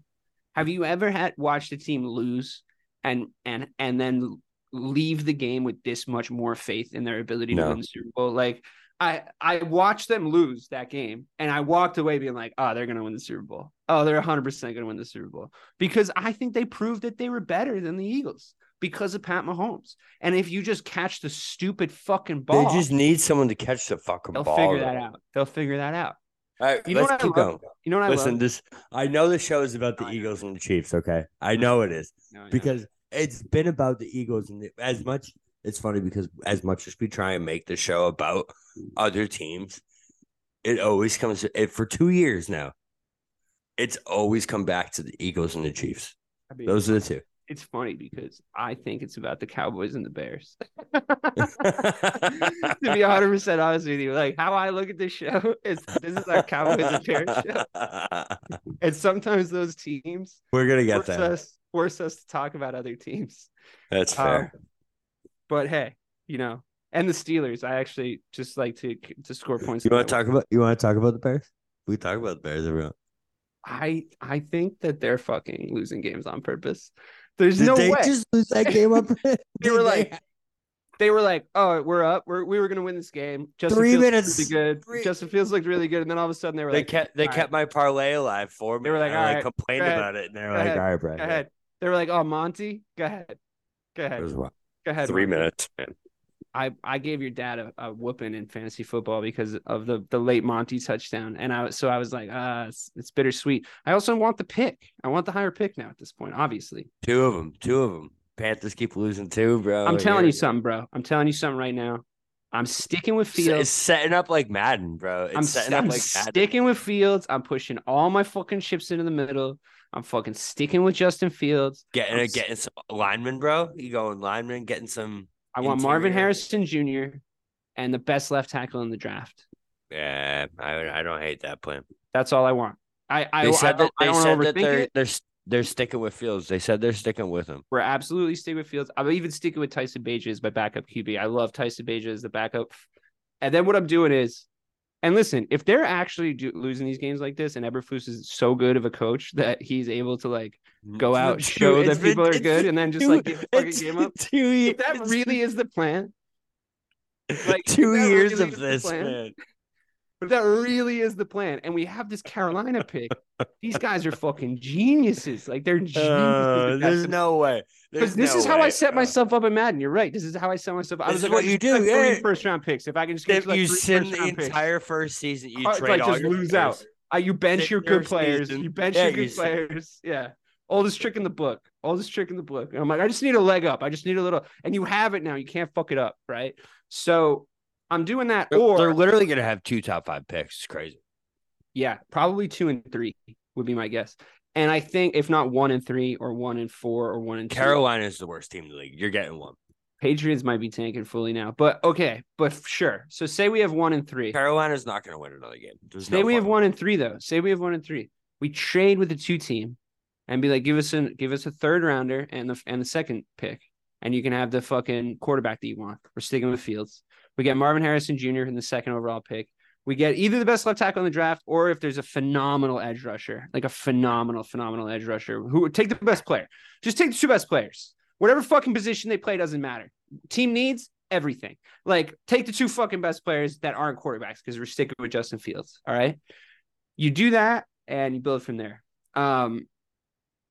Have you ever had watched a team lose and and and then leave the game with this much more faith in their ability to win the Super Bowl? Like, I I watched them lose that game, and I walked away being like, oh, they're gonna win the Super Bowl. Oh, they're 100 percent gonna win the Super Bowl because I think they proved that they were better than the Eagles because of Pat Mahomes. And if you just catch the stupid fucking ball, They just need someone to catch the fucking ball. they'll figure though. that out. They'll figure that out. All right, You know let's what I keep going. You know what I Listen, love? this I know the show is about the oh, I know. Eagles and the Chiefs. Okay, I know it is No, because it's been about the Eagles and the, as much. It's funny because as much as we try and make the show about other teams, it always comes it, for two years now. It's always come back to the Eagles and the Chiefs. I mean, Those are the two. it's funny because I think it's about the Cowboys and the Bears. [LAUGHS] to be 100 percent honest with you, like how I look at this show [LAUGHS] is this is our Cowboys and Bears show, [LAUGHS] and sometimes those teams We're gonna get that. us force us to talk about other teams. That's Um, fair. but hey, you know, and the Steelers, I actually just like to to score points. you want to talk about? You want to talk about the Bears? We talk about the Bears, everyone. I I think that they're fucking losing games on purpose. There's Did no they way. just lose that game up? [LAUGHS] They were like, they were like, "Oh, we're up. We're we were gonna win this game." Justin Three Fields minutes. really good. Three- Justin Fields looked really good, and then all of a sudden they were they like, kept they kept my parlay alive for me. They were like, I, right, complained about it, and they were like, ahead, "All right, Brad, "Go ahead." They were like, "Oh, Monty, go ahead, go ahead, go ahead." three Monty." minutes, man. I I gave your dad a, a whooping in fantasy football because of the the late Monty touchdown, and I was so I was like, ah, it's, it's bittersweet. I also want the pick. I want the higher pick now at this point. Obviously, Two of them, two of them. Panthers keep losing too, bro. I'm telling You're- you something, bro. I'm telling you something right now. I'm sticking with Fields. it's setting up like Madden, bro. It's I'm, setting I'm up like Madden. sticking with Fields. I'm pushing all my fucking chips into the middle. I'm fucking sticking with Justin Fields. Getting I'm uh, getting some linemen, bro. You going linemen, getting some. I want Marvin Harrison Jr. and the best left tackle in the draft. Yeah, I I don't hate that plan. That's all I want. I I, They said don't, that I they said that they're it. they're they're sticking with Fields. They said they're sticking with him. We're absolutely sticking with Fields. I'm even sticking with Tyson as my backup QB. I love Tyson as the backup. And then what I'm doing is, and listen, if they're actually do, losing these games like this, and Eberflus is so good of a coach that he's able to like mm-hmm. go out, show that been- people are good, and then just like give the fucking game up. Two. If that really is the plan, like, [LAUGHS] two years really of this, plan, man. If that really is the plan, and we have this Carolina pick, these guys are fucking geniuses. Like they're geniuses. Uh, there's no way. Because this no is how I set myself up in Madden. You're right. This is how I set myself. up. I This was is like, what you do, three yeah. first round picks. If I can just get like you three first the round picks, entire first season, you Like, trade all just lose out. uh, you bench your good players. season. You bench Yeah, your you good sit- players. Yeah. Oldest trick in the book. Oldest trick in the book. And I'm like, I just need a leg up. I just need a little, and you have it now. You can't fuck it up, right? So I'm doing that. They're, or they're literally gonna have two top five picks. It's crazy. Yeah, probably two and three would be my guess. And I think if not one and three or one and four or one and two, Carolina is the worst team in the league. You're getting one. Patriots might be tanking fully now. But okay, but sure. So say we have one and three. Carolina's not gonna win another game. There's Say no we have one and three though. Say we have one and three. We trade with the two team and be like, give us an give us a third rounder and the and the second pick, and you can have the fucking quarterback that you want. We're sticking with Fields. We get Marvin Harrison Jr. in the second overall pick. We get either the best left tackle in the draft, or if there's a phenomenal edge rusher, like a phenomenal, phenomenal edge rusher, who would take the best player. Just take the two best players. Whatever fucking position they play doesn't matter. Team needs everything. Like take the two fucking best players that aren't quarterbacks because we're sticking with Justin Fields. All right. You do that and you build from there. Um,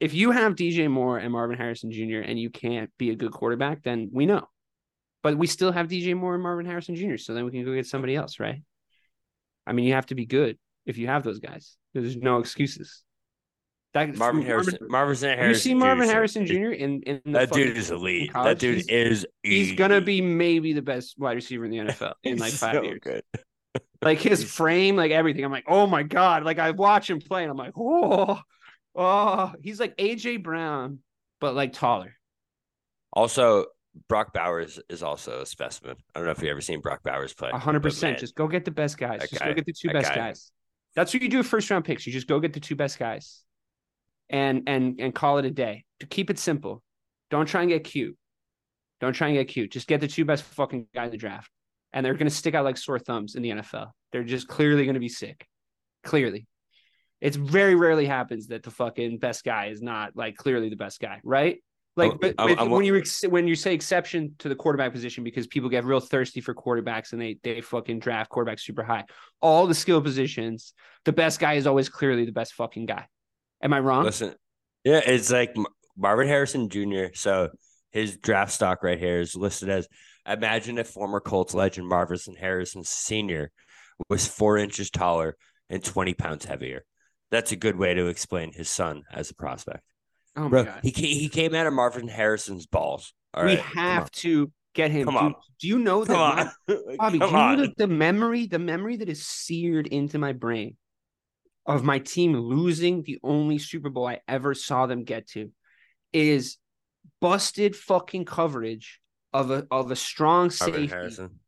if you have DJ Moore and Marvin Harrison Jr. and you can't be a good quarterback, then we know. But we still have DJ Moore and Marvin Harrison Jr. So then we can go get somebody else, right? I mean, you have to be good if you have those guys. There's no excuses. That Marvin Harrison. Marvin Harrison. you see Marvin. Harrison Jr. in in the That dude is elite. college, That dude he's- is. He's gonna be maybe the best wide receiver in the [LAUGHS] NFL in like five so years. Good. [LAUGHS] Like his frame, like everything. I'm like, oh my god! Like I watch him play, and I'm like, oh, oh, he's like AJ Brown, but like taller. Also, Brock Bowers is also a specimen. I don't know if you've ever seen Brock Bowers play. 100%. Just go get the best guys. that Just guy- go get the two best guy- guys. That's what you do with first round picks. You just go get the two best guys, and and and call it a day. To keep it simple, don't try and get cute. Don't try and get cute. Just get the two best fucking guys in the draft, and they're gonna stick out like sore thumbs in the NFL. They're just clearly gonna be sick. Clearly, it's very rarely happens that the fucking best guy is not like clearly the best guy, right? Like, oh, but, I'm- but I'm- when you ex- when you say exception to the quarterback position because people get real thirsty for quarterbacks and they they fucking draft quarterbacks super high. All the skill positions, the best guy is always clearly the best fucking guy. Am I wrong? Listen, yeah, it's like Mar- Marvin Harrison Jr. So his draft stock right here is listed as imagine if former Colts legend Marvin Harrison Sr. was four inches taller and 20 pounds heavier. That's a good way to explain his son as a prospect. Oh my Bro, god. he ca- he came out of Marvin Harrison's balls. All we right, have to get him. Come Dude, on. Do you know that Come on, [LAUGHS] Bobby, Come do you know on. the, the memory, the memory that is seared into my brain of my team losing the only Super Bowl I ever saw them get to is busted fucking coverage of a of a strong Marvin safety Harrison.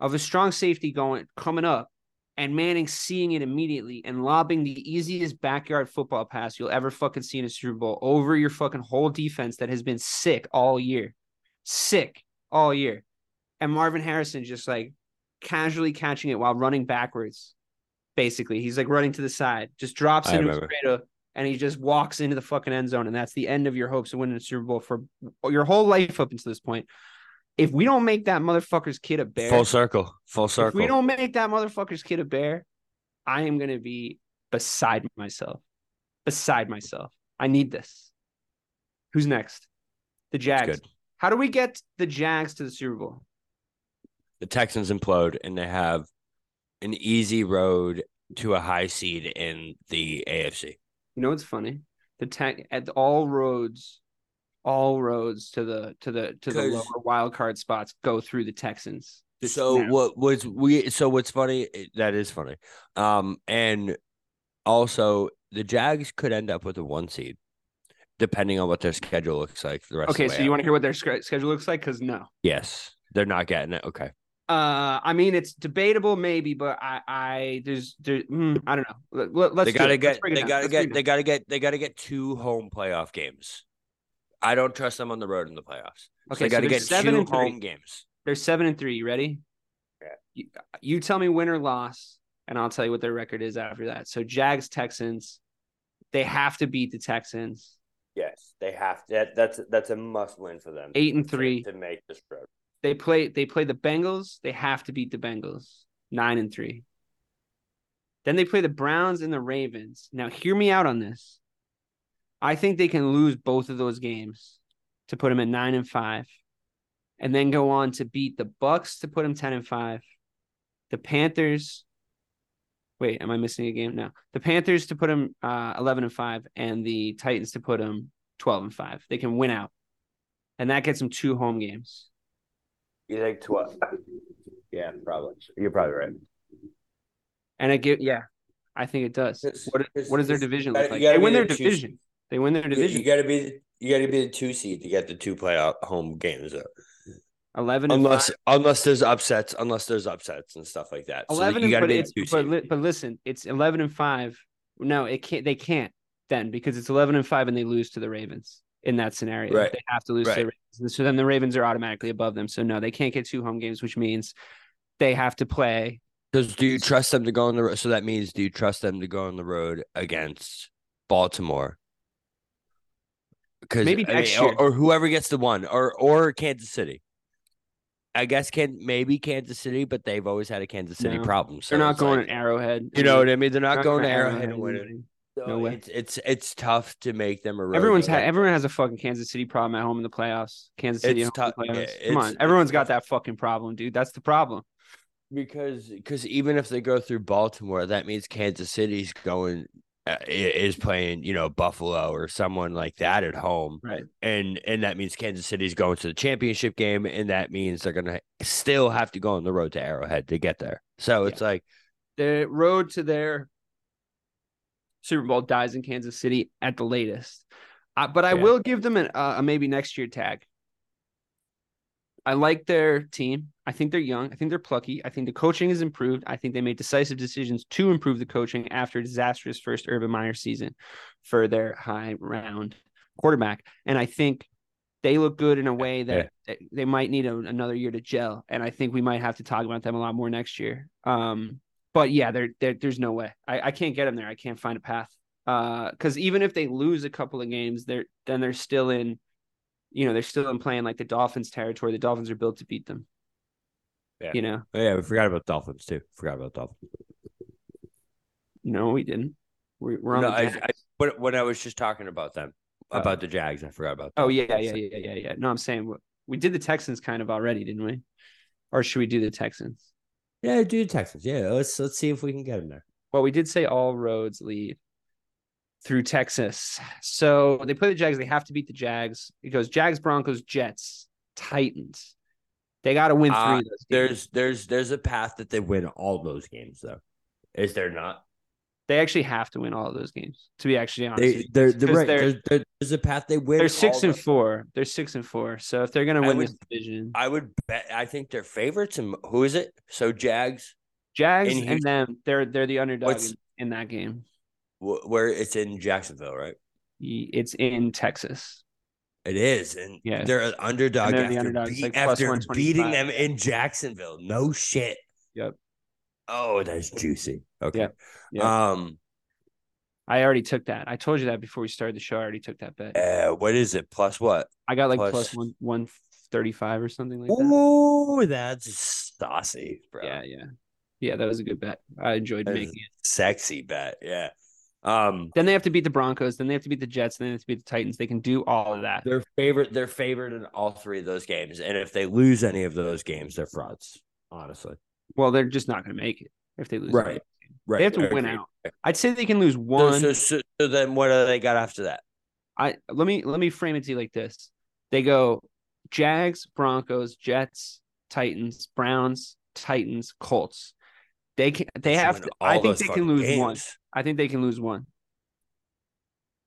of a strong safety going coming up and Manning seeing it immediately and lobbing the easiest backyard football pass you'll ever fucking see in a Super Bowl over your fucking whole defense that has been sick all year. Sick all year. And Marvin Harrison just like casually catching it while running backwards. Basically, he's like running to the side, just drops I into his cradle and he just walks into the fucking end zone. And that's the end of your hopes of winning a Super Bowl for your whole life up until this point. If we don't make that motherfucker's kid a bear, Full circle. Full circle. if we don't make that motherfucker's kid a bear, I am gonna be beside myself. Beside myself. I need this. Who's next? The Jags. How do we get the Jags to the Super Bowl? the Texans implode and they have an easy road to a high seed in the AFC. You know what's funny? The tech at all roads, all roads to the to the to the lower wild card spots go through the Texans. So now. what was we so what's funny that is funny. Um and also the Jags could end up with a one seed depending on what their schedule looks like for the rest Okay, of the so you want to hear what their sch- schedule looks like? Because no. Yes. They're not getting it. Okay. Uh, I mean, it's debatable, maybe, but I, I, there's, there, mm, I don't know. Let, let's they gotta it. Get they gotta get they gotta get they gotta get two home playoff games. I don't trust them on the road in the playoffs. So Okay, they so gotta they're get seven two and three. home games. They're seven and three. You ready? Yeah. You, you tell me win or loss, and I'll tell you what their record is after that. So Jags Texans, they have to beat the Texans. Yes, they have to. That, that's that's a must win for them. Eight and to- three. to, make this road. They play. They play the Bengals. They have to beat the Bengals. Nine and three. Then they play the Browns and the Ravens. Now, hear me out on this. I think they can lose both of those games to put them at nine and five, and then go on to beat the Bucks to put them ten and five, the Panthers. Wait, am I missing a game? No, the Panthers to put them uh, eleven and five, and the Titans to put them twelve and five. They can win out, and that gets them two home games. You think twelve? Yeah, probably. You're probably right. And I get, yeah, I think it does. It's- What it's- what does their division look like? They win their division. They win their division. you gotta be you gotta be the two seed to get the two playoff home games. Though. Eleven Unless five. unless there's upsets, unless there's upsets and stuff like that. So eleven, you gotta but be the two but, seed. but listen, it's eleven and five. No, it can't. They can't then because it's eleven and five, and they lose to the Ravens in that scenario. Right. They have to lose to the Ravens. So then the Ravens are automatically above them. So no, they can't get two home games, which means they have to play. Because do you trust them to go on the road? So that means do you trust them to go on the road against Baltimore? Because Maybe I mean, next or, year. or whoever gets the one, or or Kansas City. I guess can maybe Kansas City, but they've always had a Kansas City No. problem. So They're not going like- Arrowhead. You know what I mean? They're not They're going to to Arrowhead and winning. So No way. It's it's it's tough to make them a. Everyone's game. ha- everyone has a fucking Kansas City problem at home in the playoffs. Kansas City It's at home tough- the yeah. Come on, everyone's got tough. that fucking problem, dude. That's the problem. because because even if they go through Baltimore, that means Kansas City's going is playing you know Buffalo or someone like that at home, Right. and and that means Kansas City's going to the championship game, and that means they're gonna still have to go on the road to Arrowhead to get there. So it's like the road to their Super Bowl dies in Kansas City at the latest. Uh, but I Yeah. will give them an, uh, a maybe next year tag. I like their team. I think they're young. I think they're plucky. I think the coaching has improved. I think they made decisive decisions to improve the coaching after a disastrous first Urban Meyer season for their high round quarterback. And I think they look good in a way that that they might need a, another year to gel. And I think we might have to talk about them a lot more next year. Um, but yeah, there there's no way. I, I can't get them there. I can't find a path. Uh, because even if they lose a couple of games, they're then they're still in, you know, they're still in playing like the Dolphins territory. The Dolphins are built to beat them. Yeah. You know, oh, yeah, we forgot about Dolphins too. Forgot about Dolphins. no, we didn't. We're, we're on No, the I. I, but when I was just talking about them, Oh. about the Jags, I forgot about. Oh them. yeah, yeah, yeah, yeah, yeah. No, I'm saying we- we did the Texans kind of already, didn't we? Or should we do the Texans? yeah, do the Texans. Yeah, let's let's see if we can get them there. Well, we did say all roads lead through Texas. So they play the Jags. They have to beat the Jags. It goes Jags, Broncos, Jets, Titans. They got to win three Uh, of those. games. There's there's there's a path that they win all those games though. Is there not? They actually have to win all of those games. To be actually honest, They with you. they're, they're 'Cause right. They're, There's, there- there's a path they win. they're six all and the- four. They're six and four. So if they're gonna I win would- this division, I would bet. I think they're favorites. And who is it? So Jags, Jags in and Houston- them, they're they're the underdog What's- in, in that game. where it's in Jacksonville, right? It's in Texas. It is, and Yeah. they're an underdog they're the after, beat- like, after beating them in Jacksonville. No shit. Yep. Oh, that's juicy. Okay. Yep. Yep. Um. I already took that. I told you that before we started the show. I already took that bet. Uh, what is it? Plus what? I got like plus- plus one one thirty five or something like that. Oh, that's saucy, bro. Yeah, yeah, yeah. That was a good bet. I enjoyed That making it. Sexy bet. Yeah. Um. Then they have to beat the Broncos. Then they have to beat the Jets. Then they have to beat the Titans. They can do all of that. They're favorite. They're favored in all three of those games, and if they lose any of those games, they're frauds. Honestly. Well, they're just not going to make it if they lose. Right. Right. They have to win out. I'd say they can lose one. so, so, so then what do they got after that? I let me let me frame it to you like this. They go Jags, Broncos, Jets, Titans, Browns, Titans, Colts. They can they have to, I think they can lose one. I think they can lose one.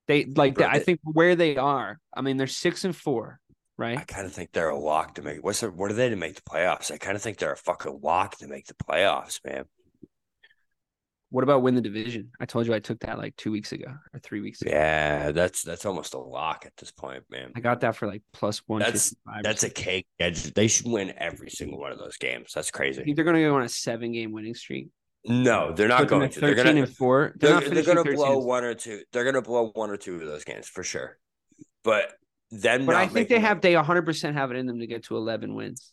They like Bro, I think where they are. I mean, they're six and four, right? I kind of think they're a lock to make. What's their, what are they to make the playoffs? I kind of think they're a fucking lock to make the playoffs, man. What about win the division? I told you I took that like two weeks ago or three weeks ago. Yeah, that's that's almost a lock at this point, man. I got that for like plus one. That's that's a cake. They should win every single one of those games. That's crazy. I think they're going to go on a seven game winning streak. No, they're not going to. They're gonna four. They're, they're, they're gonna blow one or two. They're gonna blow one or two of those games for sure. But then, But I think they have they 100 percent have it in them to get to 11 wins.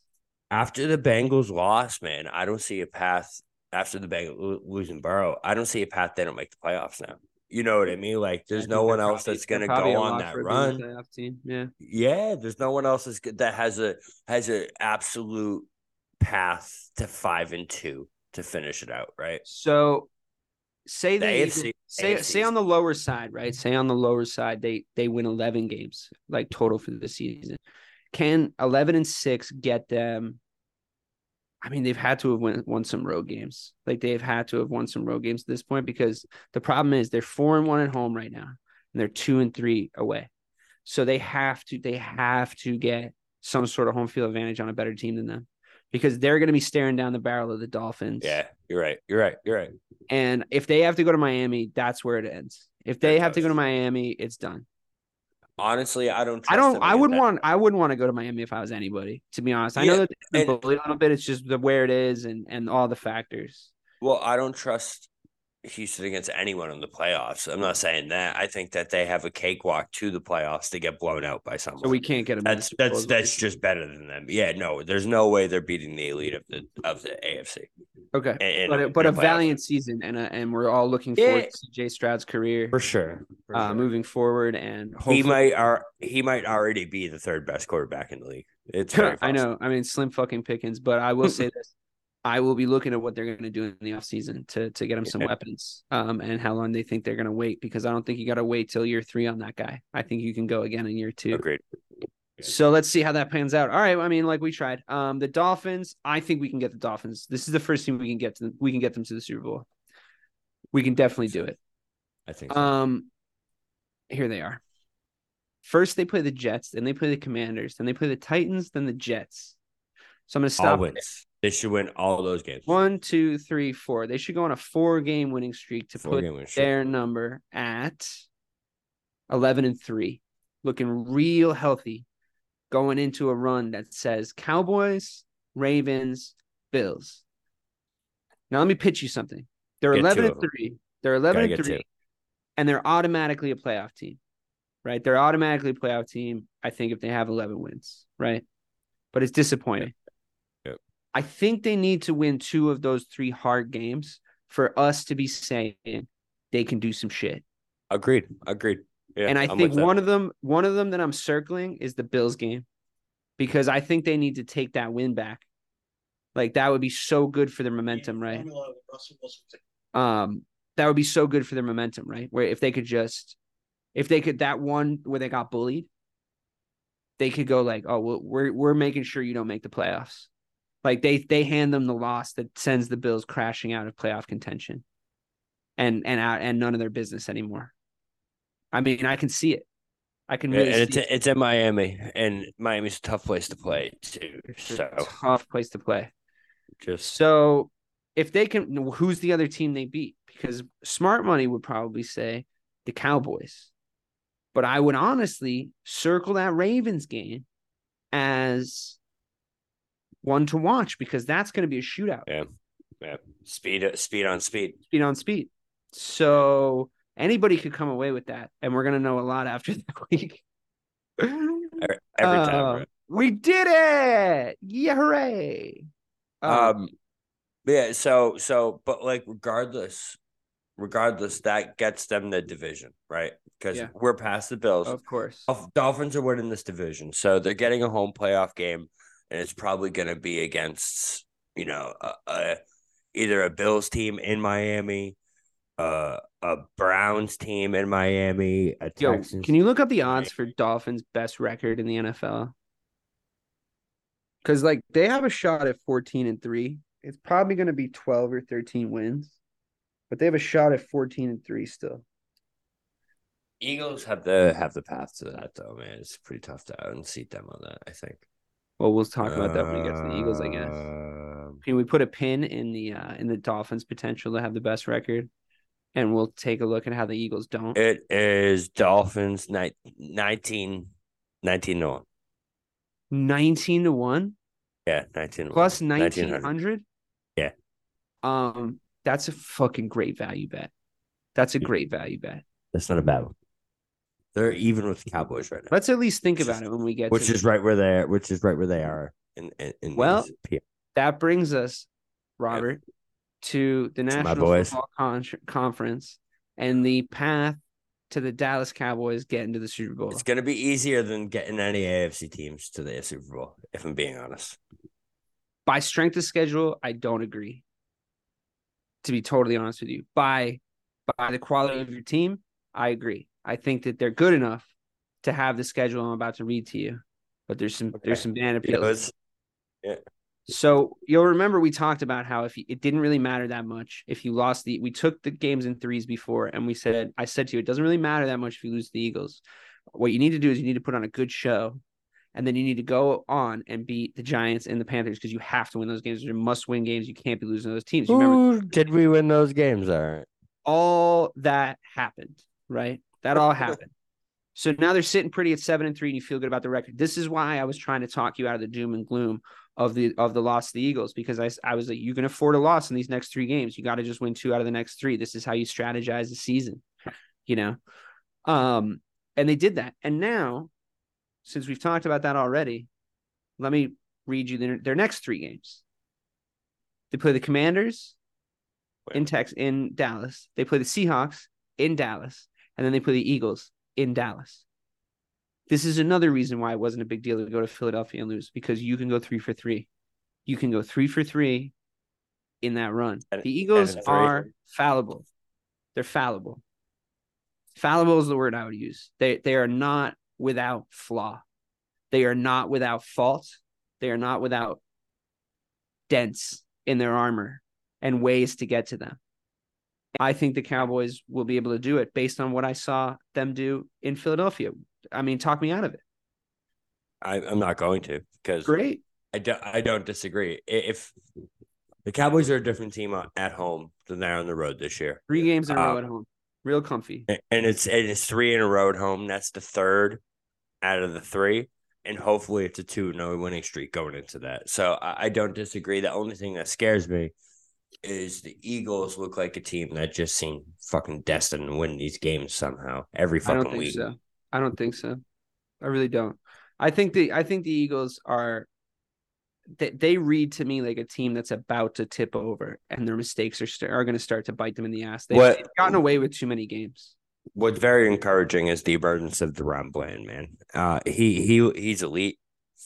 after the Bengals lost, man. I don't see a path after the lo- losing Burrow. I don't see a path they don't make the playoffs now. You know what I mean? Like, there's no one else probably- that's gonna go on that for being a run. Yeah. Yeah, there's no one else that's, good- that has a has an absolute path to five and two to finish it out, right? So say The they AFC say AFC say on the lower side, right? Say on the lower side they they win 11 games like total for the season. Can 11 and 6 get them I mean, they've had to have won, won some road games. Like they've had to have won some road games at this point because the problem is they're four and one at home right now, and they're two and three away. So they have to they have to get some sort of home field advantage on a better team than them because they're going to be staring down the barrel of the Dolphins. Yeah, you're right. You're right. You're right. And if they have to go to Miami, that's where it ends. If they It have to go to. Miami, it's done. Honestly, I don't. Trust I don't. I wouldn't want. I wouldn't want to go to Miami if I was anybody. To be honest, I know that a little bit. It's just the where it is and and all the factors. Well, I don't trust Houston against anyone in the playoffs. I'm not saying that. I think that they have a cakewalk to the playoffs to get blown out by someone. So we can't get them. that's that's that's just better than them. Yeah, no, there's no way they're beating the elite of the of the AFC. okay. in- in- But a, but a playoffs. valiant season and a, and we're all looking forward Yeah. to Jay Stroud's career for sure. For uh, sure. moving forward and he might are he might already be the third best quarterback in the league. It's [LAUGHS] I know. I mean, slim fucking pickings, but I will [LAUGHS] say this. I will be looking at what they're going to do in the offseason to to get him some weapons um, and how long they think they're going to wait because I don't think you got to wait till year three on that guy. I think you can go again in year two. Agreed. So let's see how that pans out. All right. I mean, like we tried. Um, the Dolphins, I think we can get the Dolphins. This is the first team we can get to. We can get them to the Super Bowl. We can definitely do it. I think so. Um, here they are. First, they play the Jets, then they play the Commanders, then they play the Titans, then the Jets. So I'm going to stop. wins. They should win all those games. One, two, three, four. They should go on a four-game winning streak to Four put game streak. their number at eleven and three, looking real healthy, going into a run that says Cowboys, Ravens, Bills. Now let me pitch you something. They're Get eleven two and three. They're eleven Gotta and three, two. and they're automatically a playoff team, right? They're automatically a playoff team. I think if they have eleven wins, right? But it's disappointing. Yep. I think they need to win two of those three hard games for us to be saying they can do some shit. Agreed. Agreed. Yeah, and I I'm think one of them, one of them that I'm circling is the Bills game, because I think they need to take that win back. Like that would be so good for their momentum, right? Um, that would be so good for their momentum, right? Where if they could just, if they could that one where they got bullied, they could go like, oh, well, we're we're making sure you don't make the playoffs. Like they they hand them the loss that sends the Bills crashing out of playoff contention, and and out and none of their business anymore. I mean, I can see it. I can really and it's see it. it's in Miami, and Miami's a tough place to play too. It's a So tough place to play. just So if they can, who's the other team they beat? Because smart money would probably say the Cowboys. But I would honestly circle that Ravens game as one to watch because that's going to be a shootout, yeah, yeah, speed speed on speed. speed on speed. So anybody could come away with that, and we're going to know a lot after [LAUGHS] the week. Every, every Uh, time. Right? we did it! Yeah, hooray! Um, Um, yeah. So so, but like regardless, regardless, that gets them the division, right? Because Yeah. we're past the Bills. of course. Dolphins are winning this division, so they're getting a home playoff game, and it's probably going to be against you know a, a, either a Bills team in Miami, uh, a Browns team in Miami, a Yo, Texans. can you look up the odds for Dolphins' best record in the NFL? Because like they have a shot at fourteen and three. It's probably going to be twelve or thirteen wins, but they have a shot at fourteen and three still. Eagles have the have the path to that though, man. It's pretty tough to unseat them on that. I think. Well, we'll talk about that when we get to the Eagles, I guess. Um, Can we put a pin in the uh in the Dolphins' potential to have the best record, and we'll take a look at how the Eagles don't. It is Dolphins ni- 19, 19 to one. Nineteen to one Yeah, nineteen to plus 1900. Yeah. Um, that's a fucking great value bet. That's a great value bet. That's not a bad one. They're even with the Cowboys right now, Let's at least think about is- it when we get which to is right where they are. Which is right where they are in in, in Well, these that brings us, Robert, to the my National. Football Con- Conference and the path to the Dallas Cowboys getting to the Super Bowl. It's gonna be easier than getting any AFC teams to the Super Bowl. If I'm being honest, By strength of schedule, I don't agree. To be totally honest with you, by by the quality of your team, I agree. I think that they're good enough to have the schedule I'm about to read to you. But there's some there's some banana peels. it's- So you'll remember we talked about how if you, it didn't really matter that much if you lost the we took the games in threes before and we said I said to you it doesn't really matter that much if you lose the Eagles. What you need to do is you need to put on a good show, and then you need to go on and beat the Giants and the Panthers because you have to win those games. They're must win games. You can't be losing those teams. You remember did we win those games? All right. all that happened, right? That all happened. So now they're sitting pretty at seven and three, and you feel good about the record. This is why I was trying to talk you out of the doom and gloom of the of the loss to the Eagles because I I was like, you can afford a loss in these next three games. You got to just win two out of the next three. This is how you strategize the season, you know. Um, and they did that. And now, since we've talked about that already, let me read you their, their next three games. They play the Commanders in Tex in Dallas. They play the Seahawks in Dallas, and then they play the Eagles in Dallas. This is another reason why it wasn't a big deal to go to Philadelphia and lose because you can go three for three. You can go three for three in that run. And- the Eagles are fallible. They're fallible. Fallible is the word I would use. They they are not without flaw. They are not without fault. They are not without dents in their armor and ways to get to them. I think the Cowboys will be able to do it based on what I saw them do in Philadelphia. I mean, talk me out of it. I, I'm not going to because Great. I don't. I don't disagree. If the Cowboys are a different team at home than they're on the road this year, Three games in a row Um, at home. Real comfy. And it's and it's three in a row at home. That's the third out of the three, and hopefully it's a two no winning streak going into that. So I, I don't disagree. The only thing that scares me is the Eagles look like a team that just seem fucking destined to win these games somehow every fucking I don't think week. so. I don't think so. I really don't. I think the I think the Eagles are they, they read to me like a team that's about to tip over and their mistakes are st- are going to start to bite them in the ass. They've, What- they've gotten away with too many games. What's very encouraging is the emergence of DaRon Bland, man. Uh, he he he's elite.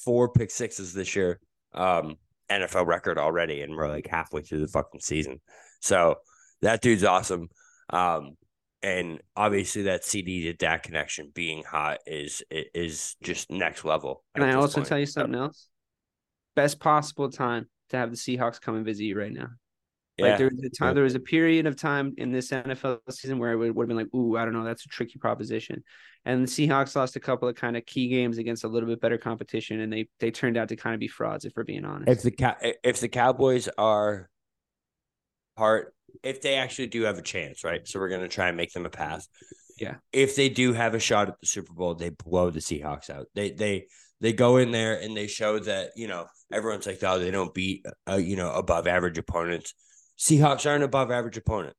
Four pick sixes this year. Um, NFL record already, and we're like halfway through the fucking season. So that dude's awesome. Um, and obviously that CeeDee to Dak connection being hot is is just next level. Can I also point. tell you something else? Best possible time to have the Seahawks come and visit you right now. Yeah. Like there was a time, there was a period of time in this NFL season where it would, would have been like, ooh, I don't know, that's a tricky proposition. And the Seahawks lost a couple of kind of key games against a little bit better competition, and they they turned out to kind of be frauds, if we're being honest. If the if the Cowboys are part, if they actually do have a chance, right? So we're gonna try and make them a pass. Yeah. If they do have a shot at the Super Bowl, they blow the Seahawks out. They they they go in there and they show that you know everyone's like, oh, they don't beat uh, you know above average opponents. Seahawks are an above average opponent,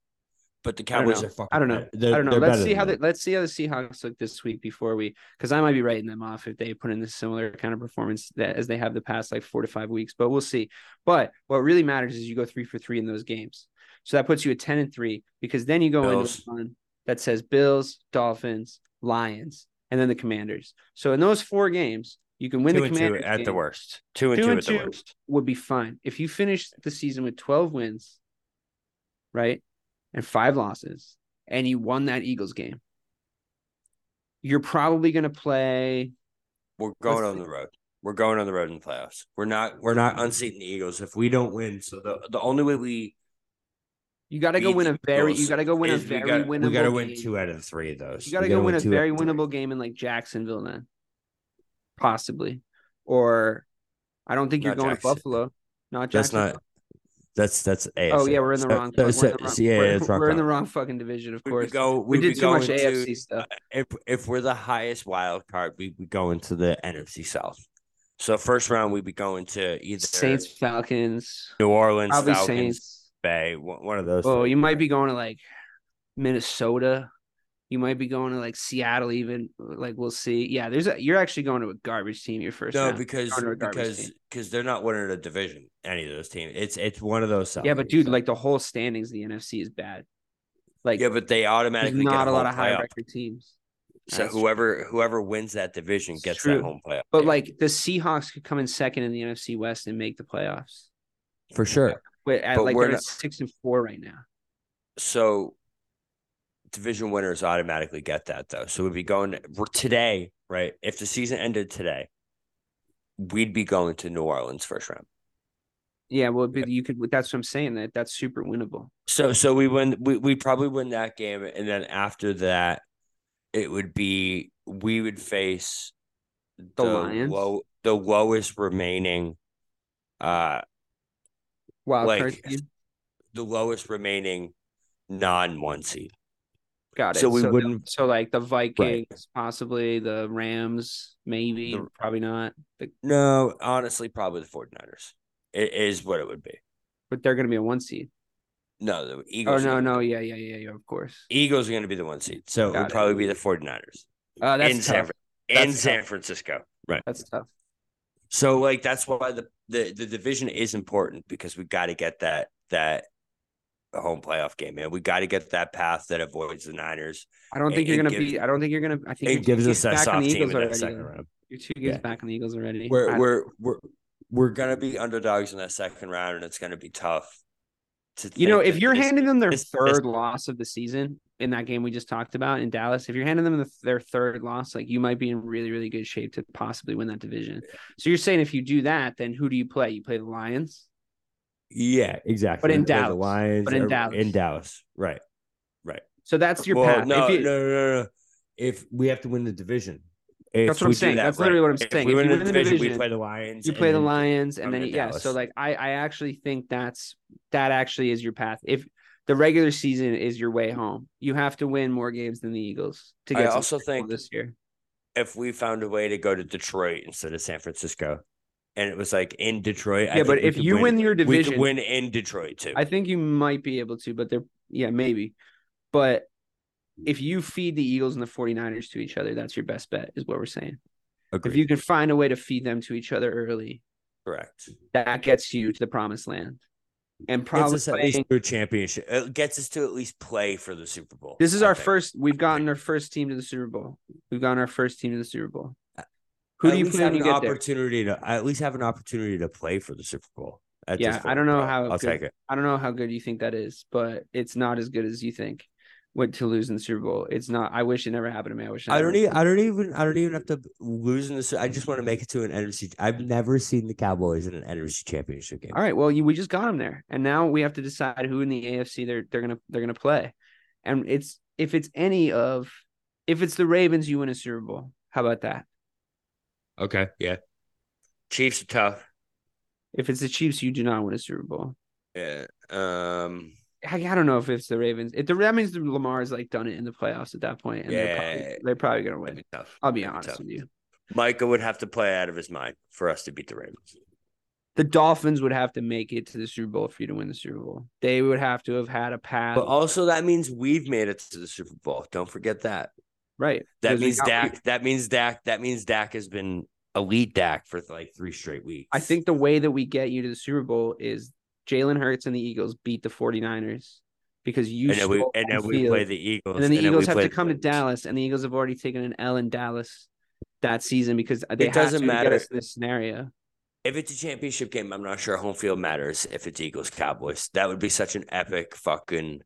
but the Cowboys are fucking. I don't know. I don't know. Let's see how the, let's see how the Seahawks look this week before we, because I might be writing them off if they put in this similar kind of performance that as they have the past like four to five weeks. But we'll see. But what really matters is you go three for three in those games, so that puts you at ten and three because then you go Bills. into one that says Bills, Dolphins, Lions, and then the Commanders. So in those four games, you can win two the Commanders at game. the worst. Two and two, two and at the worst would be fine if you finish the season with twelve wins right? And five losses, and you won that Eagles game. You're probably going to play. We're going on the road. We're going on the road in the playoffs. We're not. We're not unseating the Eagles if we don't win. So the the only way we you got to go win a very. You got to go win a very got, winnable. We got to win two out of three of those. You got to go win a very winnable game in like Jacksonville, then possibly, or I don't think you're going Jackson. to Buffalo. Not Jacksonville. That's not. That's that's AFC. Oh yeah, we're in the wrong. So, so, wrong yeah, we're, yeah, we're in the wrong fucking division. Of course, we, go, we, we did too much to, AFC stuff. Uh, if if we're the highest wild card, we we go into the NFC South. So first round, we'd be going to either Saints, Falcons, New Orleans, Probably Falcons, Saints. Bay, one of those. Oh, you might be going to like Minnesota. You might be going to like Seattle, even like we'll see. Yeah, there's a you're actually going to a garbage team your first. No, round. because because because they're not winning a division. Any of those teams, it's it's one of those. Yeah, but dude, so. like the whole standings, the NFC is bad. Like yeah, but they automatically not a lot of high record teams. So That's whoever true. whoever wins that division gets true. that home playoff. But game. like the Seahawks could come in second in the NFC West and make the playoffs for sure. But, at, but like they're not... six and four right now. So division winners automatically get that though. So we'd be going today, right? If the season ended today, we'd be going to New Orleans first round. Yeah, well, but you could. That's what I'm saying. That that's super winnable. So, so we win. We we probably win that game, and then after that, it would be we would face the, the Lions, low, the lowest remaining, uh, wild like, card the lowest remaining non one seed. Got it. So we so wouldn't. The, so like the Vikings, right. possibly the Rams, maybe, the, probably not. The, no, honestly, probably the 49ers. It is what it would be. But they're going to be a one seed. No, the Eagles. Oh no, no, yeah, yeah, yeah, yeah. Of course, Eagles are going to be the one seed, so Got it would probably be the 49ers. Uh, that's in tough. San, that's in tough. San Francisco. Right. That's tough. So like that's why the the, the division is important because we got to get that that a home playoff game, man. We got to get that path that avoids the Niners. I don't think you're gonna be. I don't think you're gonna. I think it gives us that soft team in that second round. You're two games yeah. back on the Eagles already. We're we're we're we're gonna be underdogs in that second round, and it's gonna be tough. you know, if you're handing them their this, third this, loss of the season in that game we just talked about in Dallas, if you're handing them the, their third loss, like you might be in really really good shape to possibly win that division. So you're saying if you do that, then who do you play? You play the Lions. Yeah, exactly. But in Dallas, the Lions, but in Dallas, in Dallas, right, right. So that's your well, path. No, you, no, no, no. If we have to win the division, that's what I'm saying. That, that's right. literally what I'm saying. If we, if win, the division, division, we play the Lions. You play the Lions, and then yeah. So like, I I actually think that's that actually is your path. If the regular season is your way home, you have to win more games than the Eagles to get. I also think this year, if we found a way to go to Detroit instead of San Francisco, and it was like in Detroit. Yeah, but if you win, win, your division, win in Detroit too. I think you might be able to, but they're yeah, maybe. But if you feed the Eagles and the 49ers to each other, that's your best bet, is what we're saying. Agreed. If you can find a way to feed them to each other early, correct. That gets you to the promised land. And probably gets us at least to a championship. It gets us to at least play for the Super Bowl. This is I our think. first. We've gotten our first team to the Super Bowl. We've gotten our first team to the Super Bowl. Who do you have an opportunity there? to at least have an opportunity to play for the Super Bowl? yeah, I don't know how. I'll good, take it. I don't know how good you think that is, but it's not as good as you think. went to lose in the Super Bowl. It's not. I wish it never happened to me. I wish. I don't even. I don't even. I don't even have to lose in this. I just want to make it to an NFC. I've never seen the Cowboys in an NFC Championship game. All right. Well, you, we just got them there, and now we have to decide who in the AFC they're they're gonna they're gonna play, and it's if it's any of if it's the Ravens, you win a Super Bowl. How about that? Okay. Yeah. Chiefs are tough. If it's the Chiefs, you do not win a Super Bowl. Yeah. Um. I, I don't know if it's the Ravens. If the that means the Lamar's like done it in the playoffs at that point, and they're, probably, they're probably gonna win. be tough. I'll be That'd honest tough. with you. Micah would have to play out of his mind for us to beat the Ravens. The Dolphins would have to make it to the Super Bowl for you to win the Super Bowl. They would have to have had a pass. But also that means we've made it to the Super Bowl. Don't forget that. Right. That means Dak. That means Dak. That means Dak has been elite Dak for like three straight weeks. I think the way that we get you to the Super Bowl is Jalen Hurts and the Eagles beat the 49ers because you and then we and then we play the Eagles, and then the we Eagles have play to come to Dallas, and the Eagles have already taken an L in Dallas that season because they It doesn't matter. get us in this scenario. If it's a championship game, I'm not sure home field matters. If it's Eagles Cowboys, that would be such an epic fucking.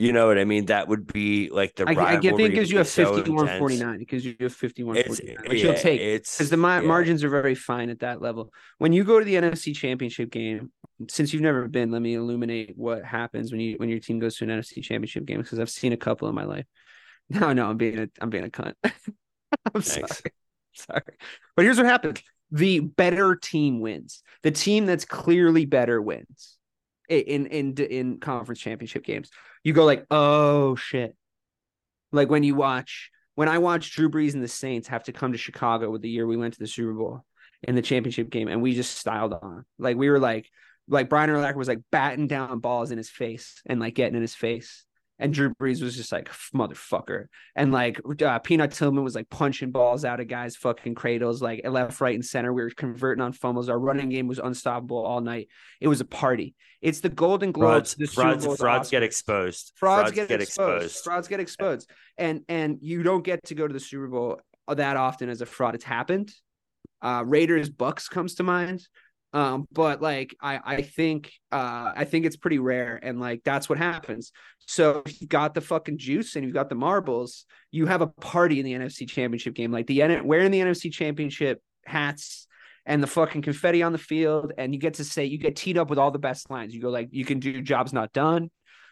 You know what I mean? That would be like the I, I get think because you have so 51 intense. 49 because you have 51 It's 49, which you'll take It's because the ma- yeah. margins are very fine at that level. When you go to the NFC Championship game, since you've never been, let me illuminate what happens when you when your team goes to an NFC Championship game because I've seen a couple in my life. [LAUGHS] No, no, I'm being a I'm being a cunt. [LAUGHS] I'm sorry, Thanks. [LAUGHS] sorry. But here's what happens: the better team wins. The team that's clearly better wins i- in in in conference championship games. You go like, oh shit. Like when you watch when I watched Drew Brees and the Saints have to come to Chicago with the year we went to the Super Bowl in the championship game, and we just styled on. Like we were like, like Brian Urlacher was like batting down balls in his face and like getting in his face. And Drew Brees was just like motherfucker, and like uh, Peanut Tillman was like punching balls out of guys' fucking cradles, like left, right, and center. We were converting on fumbles. Our running game was unstoppable all night. It was a party. It's the Golden Globes. Frauds, the frauds, frauds get exposed. frauds, get, exposed. frauds get exposed and and you don't get to go to the super bowl that often as a fraud it's happened uh raiders bucks comes to mind um but like i i think uh i think it's pretty rare and like that's what happens. So you got the fucking juice and you've got the marbles you have a party in the nfc championship game. Like the wearing the nfc championship hats and the fucking confetti on the field and you get to say you get teed up with all the best lines. You go like you can do jobs not done.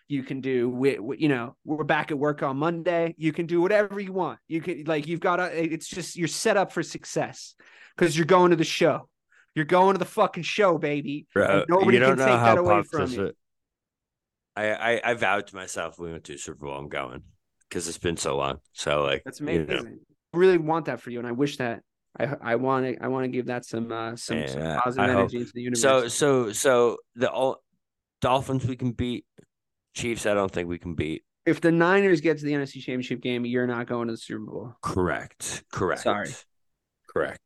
You can do we, we- you know we're back at work on monday. You can do whatever you want. You can like you've got a it's just you're set up for success because you're going to the show you're going to the fucking show baby Bro, nobody you can take that away from you. I, I I vowed to myself we went to Super Bowl, I'm going because it's been so long. So like that's you amazing know, i really want that for you and i wish that i i want to i want to give that some uh some, some positive I hope- energy into the universe so so so the all Dolphins we can beat. Chiefs I don't think we can beat. if the niners get to the nfc championship game you're not going to the super bowl Correct. Correct. Sorry. Correct.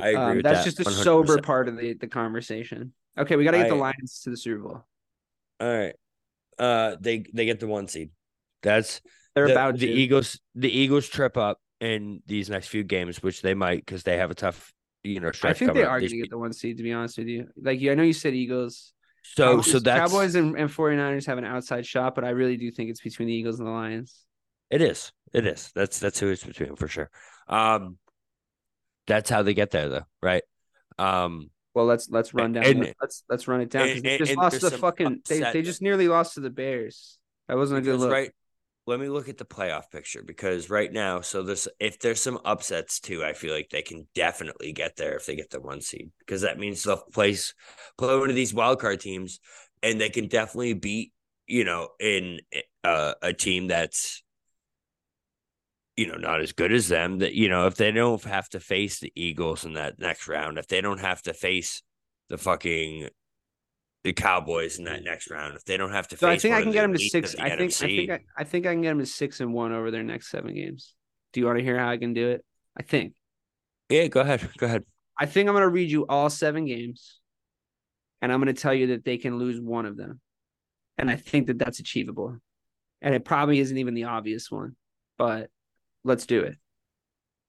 I agree um, that's that just a 100%. sober part of the the conversation okay we got to get the lions to the super bowl All right. Uh they they get the one seed. That's they're the, about the to. Eagles. The Eagles trip up in these next few games, which they might because they have a tough, you know, I think they up. are going to get the one seed, to be honest with you. Like, you, I know you said Eagles. so Cowboys, so that's Cowboys and, and 49ers have an outside shot, but I really do think it's between the Eagles and the Lions. it is it is that's that's who it's between for sure. Um, that's how they get there though, right? Um, Well, let's let's run down. And- let's let's run it down. and- they just lost the fucking. They, they just nearly lost to the Bears. That wasn't a good look. right. Let me look at the playoff picture because right now, so there's if there's some upsets too, I feel like they can definitely get there if they get the one seed because that means they'll place play one of these wild card teams and they can definitely beat you know in uh, a team that's you know not as good as them that you know if they don't have to face the Eagles in that next round if they don't have to face the fucking the Cowboys in that mm. next round if they don't have to So I think I can get them to six. of the I think I think I, I think I can get them to six and one over their next seven games. Do you want to hear how I can do it? I think. Yeah, go ahead. Go ahead. I think I'm going to read you all seven games, and I'm going to tell you that they can lose one of them, and I think that that's achievable, and it probably isn't even the obvious one, but let's do it.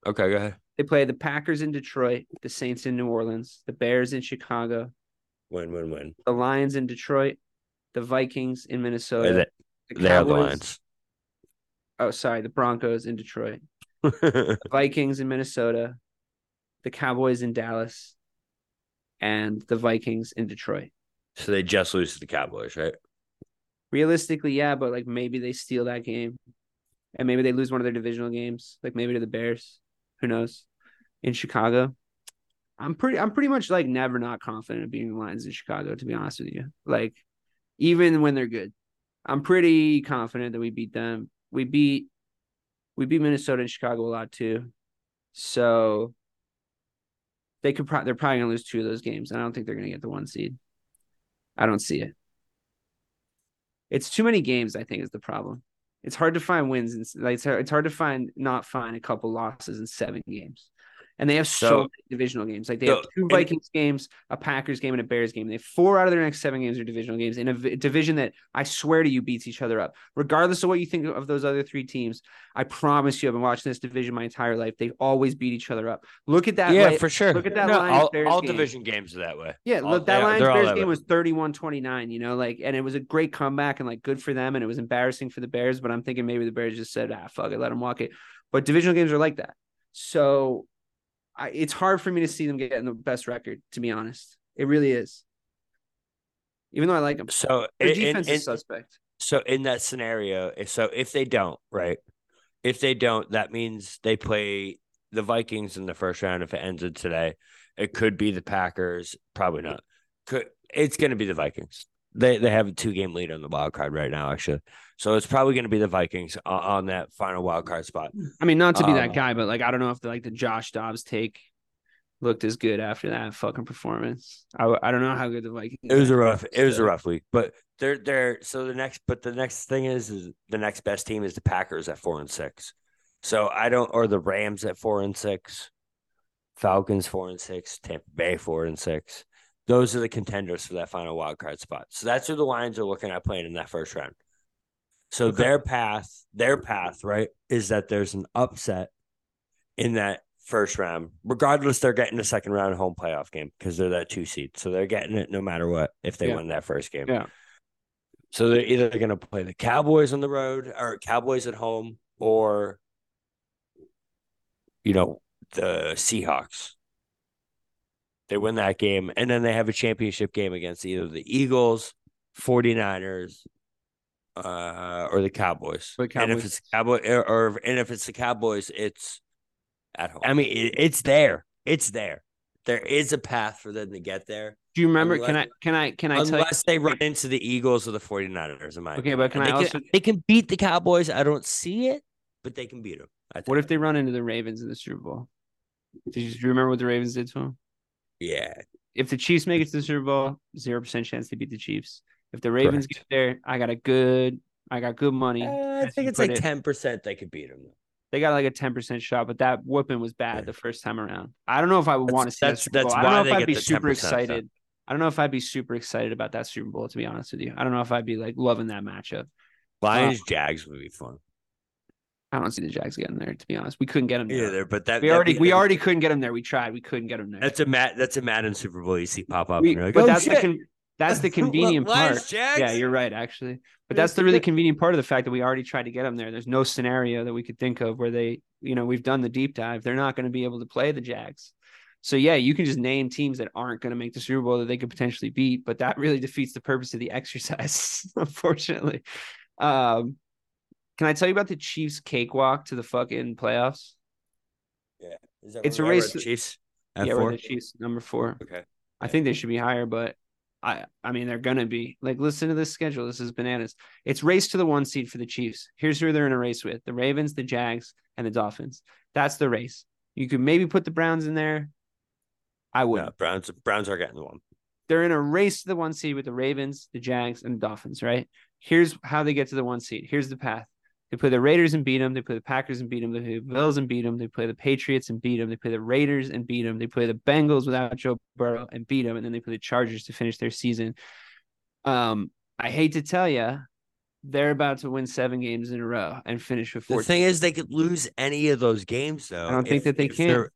Okay, go ahead. They play the Packers in Detroit, the Saints in New Orleans, the Bears in Chicago, Win, win, win. the Lions in Detroit, the Vikings in Minnesota, They, the they have the Cowboys, lines. Oh, sorry, the Broncos in Detroit, the [LAUGHS] Vikings in Minnesota, the Cowboys in Dallas, and the Vikings in Detroit. so they just lose to the Cowboys, right? Realistically, yeah, but like maybe they steal that game, and maybe they lose one of their divisional games, like maybe to the Bears. Who knows? In Chicago, I'm pretty. I'm pretty much like never not confident of beating the Lions in Chicago. To be honest with you, like even when they're good, I'm pretty confident that we beat them. We beat we beat Minnesota and Chicago a lot too, so they could. Pro- they're probably gonna lose two of those games. I don't think they're gonna get the one seed. I don't see it. It's too many games. I think is the problem. It's hard to find wins and like it's hard, it's hard to find not find a couple losses in seven games. And they have so, So- many divisional games. Like they So, have two and- Vikings games, a Packers game, and a Bears game. They have four out of their next seven games are divisional games in a v- division that I swear to you beats each other up. Regardless of what you think of those other three teams, I promise you, I've been watching this division my entire life. They always beat each other up. Look at that. yeah, like- for sure. look at that No, Lions all, Bears all game. division games are that way. Yeah, All- look, that they- Lions Bears game way. was 31-29, you know, like and it was a great comeback and like good for them and it was embarrassing for the Bears, but I'm thinking maybe the Bears just said, "Ah, fuck it, let them walk it." But divisional games are like that. So I, it's hard for me to see them getting the best record, to be honest. It really is. Even though I like them. So Their in, defense in- is suspect. so in that scenario, if- so if they don't, right? If they don't, that means they play the Vikings in the first round. If it ended today, it could be the Packers. Probably not. Could it's going to be the Vikings. They they have a two game lead on the wild card right now, actually. So it's probably going to be the Vikings on, on that final wild card spot. I mean, not to be that Um, guy, but like I don't know if the like the Josh Dobbs take looked as good after that fucking performance. I, I don't know how good the Vikings. It was a rough. It was a rough week, but they're they're so the next. But the next thing is, is the next best team is the Packers at four and six. So I don't, or the Rams at four and six, Falcons four and six, Tampa Bay four and six. Those are the contenders for that final wild card spot. So that's who the Lions are looking at playing in that first round. So Okay. their path, their path, right, is that there's an upset in that first round. Regardless, they're getting a second round home playoff game because they're that two seed. So they're getting it no matter what if they Yeah. win that first game. Yeah. So they're either going to play the Cowboys on the road or Cowboys at home or, you know, the Seahawks. They win that game and then they have a championship game against either the Eagles, 49ers, uh, or the Cowboys. Or the And if Cowboys. it's Cowboy or, or and if it's the Cowboys, it's at home. I mean, it, it's there. It's there. There is a path for them to get there. Do you remember? Can I? Can I? Can I tell you? Unless they run into the Eagles or the 49ers, in my Okay, opinion. but can And I they also- they can beat the Cowboys. I don't see it, but they can beat them. I think. What if they run into the Ravens in the Super Bowl? Did you, do you remember what the Ravens did to them? Yeah, If the Chiefs make it to the Super Bowl, zero percent chance they beat the Chiefs. If the Ravens Correct. get there, I got a good, I got good money. Uh, I think it's like ten percent they could beat them. They got like a ten percent shot, but that whooping was bad Yeah. the first time around. I don't know if I would That's- want to see that that's- Super that's Bowl. I don't know if I'd be super 10% then. excited. I don't know if I'd be super excited about that Super Bowl. To be honest with you, I don't know if I'd be like loving that matchup. Lions Jags would be fun. I don't see the Jags getting there. To be honest, we couldn't get them there. Yeah, there, but that we already be- we already couldn't get them there. We tried. We couldn't get them there. That's a Matt. That's a Madden Super Bowl. You see pop up. We- like, but oh, that's the con- that's the [LAUGHS] convenient part. Jags? Yeah, you're right, actually. But that's the really convenient part of the fact that we already tried to get them there. There's no scenario that we could think of where they, you know, we've done the deep dive. They're not going to be able to play the Jags. So yeah, you can just name teams that aren't going to make the Super Bowl that they could potentially beat, but that really defeats the purpose of the [LAUGHS] exercise, unfortunately. Um, can I tell you about the Chiefs cakewalk to the fucking playoffs? Yeah, it's a race- the Chiefs. At yeah, we're four? the Chiefs number four. Okay. I think they should be higher, but I I mean they're gonna be. Like listen to this schedule. This is bananas. It's race to the one seed for the Chiefs. Here's who they're in a race with: the Ravens, the Jags, and the Dolphins. That's the race. You could maybe put the Browns in there. I would. No, Browns. Browns are getting the one. They're in a race to the one seed with the Ravens, the Jags, and the Dolphins. Right. Here's how they get to the one seed. Here's the path. They play the Raiders and beat them. They play the Packers and beat them. They play the Bills and beat them. They play the Patriots and beat them. They play the Raiders and beat them. They play the Bengals without Joe Burrow and beat them. And then they play the Chargers to finish their season. Um, I hate to tell you, they're about to win seven games in a row and finish with four. The thing is, they could lose any of those games, though. I don't think that they if can. their-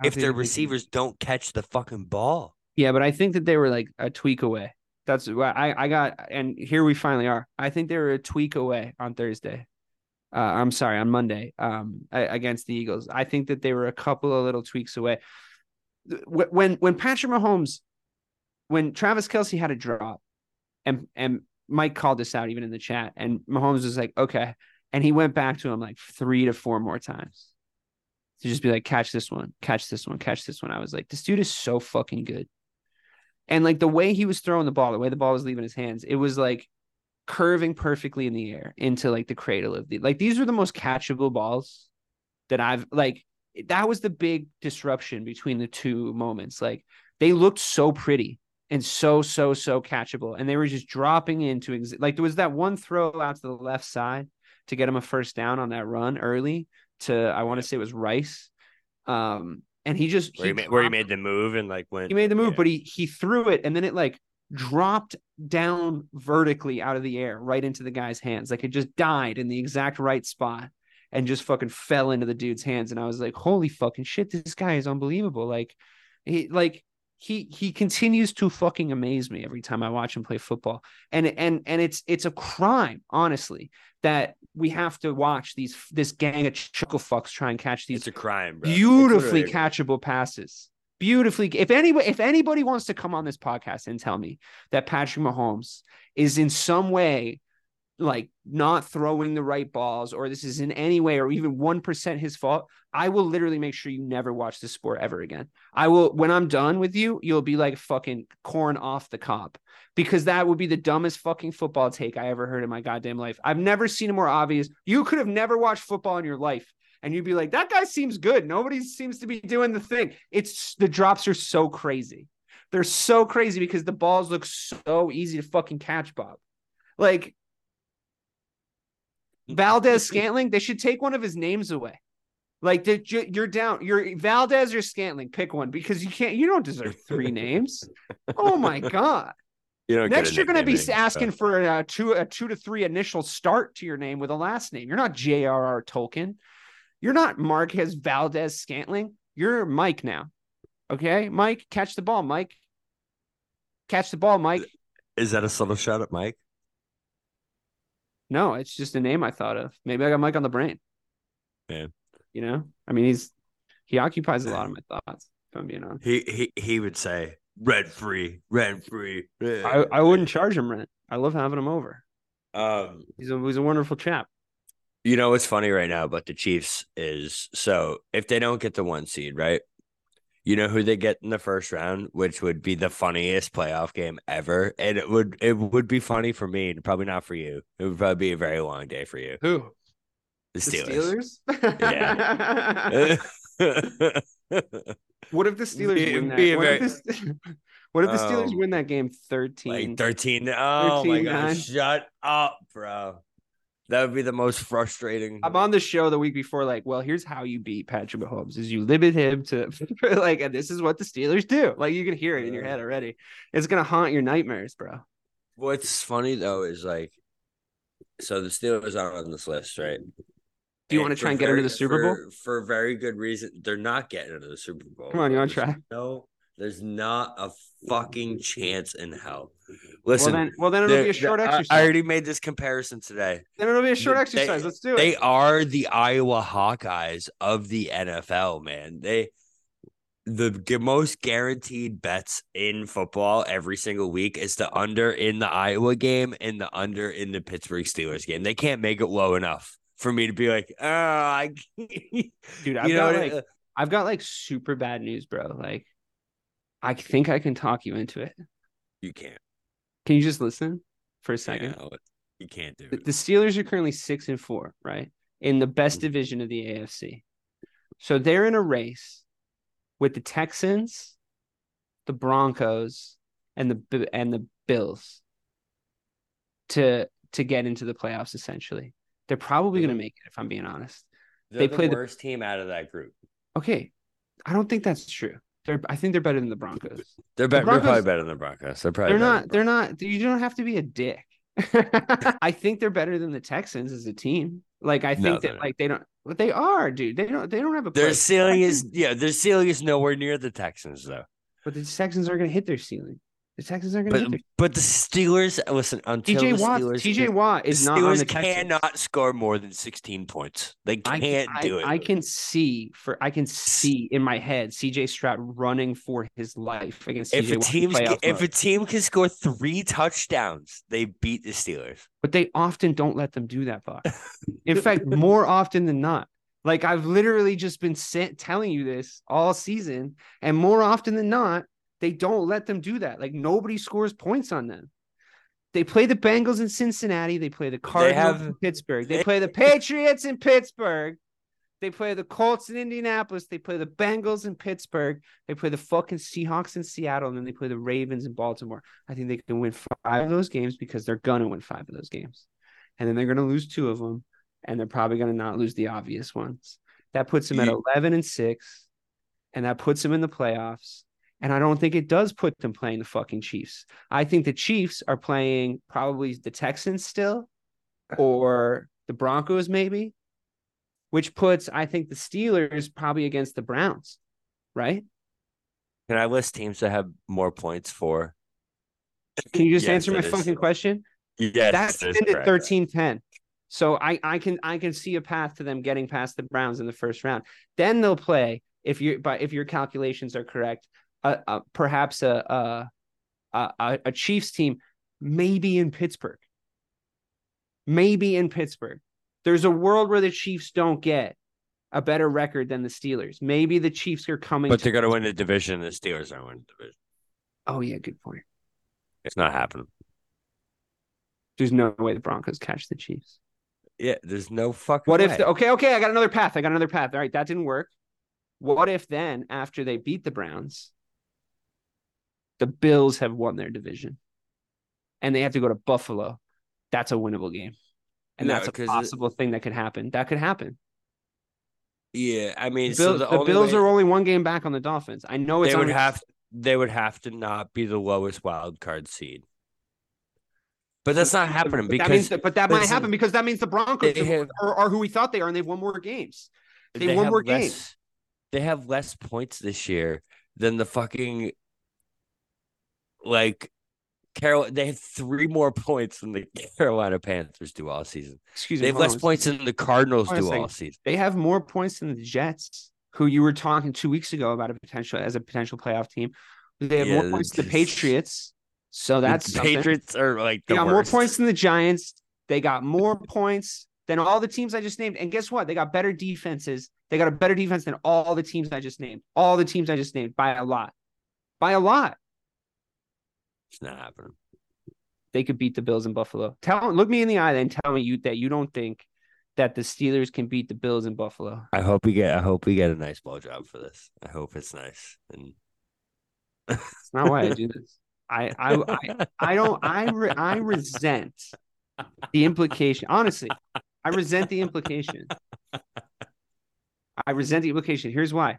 I don't If their they can. receivers don't catch the fucking ball. Yeah, but I think that they were like a tweak away. That's why I, I got, and here we finally are. I think they were a tweak away on Thursday. Uh, I'm sorry, on Monday um, against the Eagles. I think that they were a couple of little tweaks away. When when Patrick Mahomes, when Travis Kelce had a drop, and and Mike called this out even in the chat, and Mahomes was like, okay, and he went back to him like three to four more times to just be like, catch this one, catch this one, catch this one. I was like, this dude is so fucking good. And like the way he was throwing the ball, the way the ball was leaving his hands, it was like curving perfectly in the air into like the cradle of the like these were the most catchable balls that I've like that was the big disruption between the two moments. Like they looked so pretty and so so so catchable and they were just dropping into ex- like there was that one throw out to the left side to get him a first down on that run early to I want to say it was Rice. Um and he just where he, made, where he made the move and like went he made the move, yeah. but he he threw it and then it like dropped down vertically out of the air right into the guy's hands. Like it just died in the exact right spot and just fucking fell into the dude's hands. And I was like, holy fucking shit, this guy is unbelievable. Like he like he he continues to fucking amaze me every time I watch him play football. And and and it's it's a crime, honestly, that we have to watch these this gang of chuckle fucks try and catch these it's a crime, bro. beautifully catchable passes beautifully. If anybody, if anybody wants to come on this podcast and tell me that Patrick Mahomes is in some way like not throwing the right balls, or this is in any way, or even one percent his fault, I will literally make sure you never watch this sport ever again. I will. When I'm done with you, you'll be like fucking corn off the cob because that would be the dumbest fucking football take I ever heard in my goddamn life. I've never seen a more obvious. You could have never watched football in your life and you'd be like, that guy seems good. Nobody seems to be doing the thing. It's the drops are so crazy. They're so crazy because the balls look so easy to fucking catch, Bob. Like Valdes Scantling, they should take one of his names away. Like you're down, you're Valdes or Scantling, pick one because you can't. You don't deserve three [LAUGHS] names. Oh my god! You Next, you're going to be asking for a two a two to three initial start to your name with a last name. You're not J.R.R. Tolkien. You're not Marquez Valdes Scantling. You're Mike now. Okay, Mike, catch the ball, Mike. Catch the ball, Mike. Is that a subtle shot at Mike? No, it's just a name I thought of. Maybe I got Mike on the brain. Man, you know, I mean, he's he occupies a lot of my thoughts. If I'm being honest, he he he would say rent free, rent free. I, I wouldn't charge him rent. I love having him over. Um, he's a he's a wonderful chap. You know what's funny right now about the Chiefs is so if they don't get the one seed, right? You know who they get in the first round, which would be the funniest playoff game ever. And it would it would be funny for me, and probably not for you. It would probably be a very long day for you. Who? The Steelers. The Steelers? yeah. [LAUGHS] [LAUGHS] what if the Steelers be, win that? What, very... if the, [LAUGHS] what, if the, Steelers um, win that game 13? Like 13. Oh 13, my god. Shut up, bro. That would be the most frustrating. I'm on the show the week before, like, well, here's how you beat Patrick Mahomes: is you limit him to [LAUGHS] like, and this is what the Steelers do. Like, you can hear it in your head already. It's gonna haunt your nightmares, bro. What's funny though is like, so the Steelers aren't on this list, right? Do you and want to try and get very, into the Super Bowl for, for very good reason? They're not getting into the Super Bowl. Come on, you want to try? No, there's not a fucking chance in hell. Listen, well then, well, then it'll be a short exercise. I already made this comparison today. Then it'll be a short exercise. They, Let's do it. They are the Iowa Hawkeyes of the NFL, man. They the most guaranteed bets in football every single week is the under in the Iowa game and the under in the Pittsburgh Steelers game. They can't make it low enough for me to be like, oh, I, dude, I've got like, I've got like super bad news, bro. Like, I think I can talk you into it. You can't. Can you just listen for a second? Yeah, you can't do it. The Steelers are currently six and four, right? In the best mm-hmm. division of the AFC. So they're in a race with the Texans, the Broncos, and the and the Bills to to get into the playoffs. Essentially, they're probably going to make it. If I'm being honest, they're they play the worst the... team out of that group. Okay, I don't think that's true. They're I think they're better than the Broncos. They're, be- the Broncos, they're probably better than the Broncos. They're probably they're not. They're not. You don't have to be a dick. [LAUGHS] I think they're better than the Texans as a team. Like I think no, that like they don't. But they are, dude. They don't. They don't have a. Their ceiling is yeah. Their ceiling is nowhere near the Texans though. But the Texans aren't going to hit their ceiling. The Texans aren't going to. But but the Steelers listen until TJ the Watt. Steelers TJ Watt is the not on Steelers the Texans. cannot score more than 16 points. They can't I, do it. I can see for I can see in my head CJ Stroud running for his life against if CJ a team if a team can score three touchdowns, they beat the Steelers. but they often don't let them do that, Bob. In [LAUGHS] fact, more often than not. Like I've literally just been sa- telling you this all season, and more often than not, they don't let them do that. Like nobody scores points on them. They play the Bengals in Cincinnati. They play the Cardinals have- in Pittsburgh. They they- play the [LAUGHS] Patriots in Pittsburgh. They play the Colts in Indianapolis. They play the Bengals in Pittsburgh. They play the fucking Seahawks in Seattle, and then they play the Ravens in Baltimore. I think they can win five of those games because they're gonna win five of those games, and then they're gonna lose two of them, and they're probably gonna not lose the obvious ones. That puts them at eleven and six, and that puts them in the playoffs. And I don't think it does put them playing the fucking Chiefs. I think the Chiefs are playing probably the Texans still, or the Broncos maybe, which puts I think the Steelers probably against the Browns, right? Can I list teams that have more points for? Can you just Yes, answer my is- fucking question? Yes, That's ended correct. 13-10. So I I can I can see a path to them getting past the Browns in the first round. Then they'll play if you but if your calculations are correct, uh, uh perhaps a a a, a Chiefs team maybe in Pittsburgh. Maybe in Pittsburgh. There's a world where the Chiefs don't get a better record than the Steelers. Maybe the Chiefs are coming But they're going to win the division. The Steelers aren't winning the division. Oh yeah, good point. It's not happening. There's no way the Broncos catch the Chiefs. Yeah, there's no fucking. What if the, okay, okay, I got another path. I got another path. All right, that didn't work. What if then after they beat the Browns, the Bills have won their division and they have to go to Buffalo? That's a winnable game. And No, that's a 'cause it- possible thing that could happen. That could happen. Yeah, I mean, The, so the, the Bills way- are only one game back on the Dolphins. I know it's they would have they would have to not be the lowest wild card seed. But that's not happening but that means because that, but that might happen because that means the Broncos have- are, are who we thought they are and they've won more games. they won more less, games. They have less points this year than the fucking like Carol. They have three more points than the [LAUGHS] Carolina Panthers do all season. Excuse me. They have less points than the Cardinals Hold on a do all season. They have more points than the Jets, who you were talking two weeks ago about a potential as a potential playoff team. They have Yeah, more points than the Patriots. So that's the something. Patriots are like They the got more points than the Giants. They got more [LAUGHS] points than all the teams I just named. And guess what? They got better defenses. They got a better defense than all the teams I just named. All the teams I just named by a lot. By a lot. It's not happening. They could beat the Bills in Buffalo. Tell look me in the eye and tell me you that you don't think that the Steelers can beat the Bills in Buffalo. I hope we get. I hope we get a nice blowjob for this. I hope it's nice. And It's not why I do [LAUGHS] this. I I I, I don't I re, I resent the implication. Honestly, I resent the implication. I resent the implication. Here's why.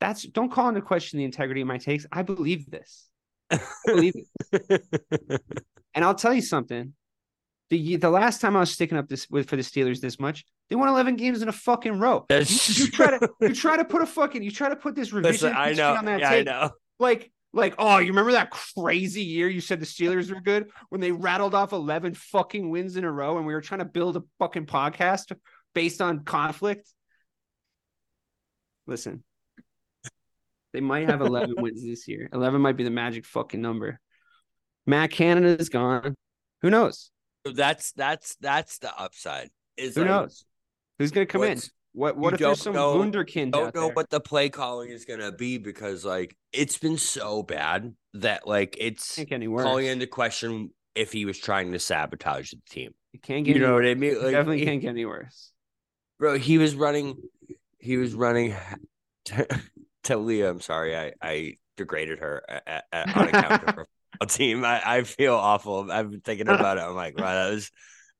That's don't call into question the integrity of my takes. I believe this. I believe it. [LAUGHS] And I'll tell you something. The the last time I was sticking up this with for the Steelers this much, they won 11 games in a fucking row. You, you try to [LAUGHS] you try to put a fucking you try to put this revision Listen, I know. on that Yeah, I know. like like oh you remember that crazy year you said the Steelers were good when they rattled off 11 fucking wins in a row and we were trying to build a fucking podcast based on conflict listen they might have 11 [LAUGHS] wins this year 11 might be the magic fucking number Matt Canada is gone who knows That's that's that's the upside. Is who like, knows who's going to come in what what you if there's don't some know- wunderkind Don't out know there what the play calling is gonna be because like it's been so bad that like it's can't get calling into question if he was trying to sabotage the team. it can't get You any know worse. what I mean? Like, definitely can't get any worse bro. He was running. He was running. To Leah, I'm sorry, I I degraded her at, at, [LAUGHS] on account of her team. I, I feel awful. I've been thinking [LAUGHS] about it. I'm like, wow, that was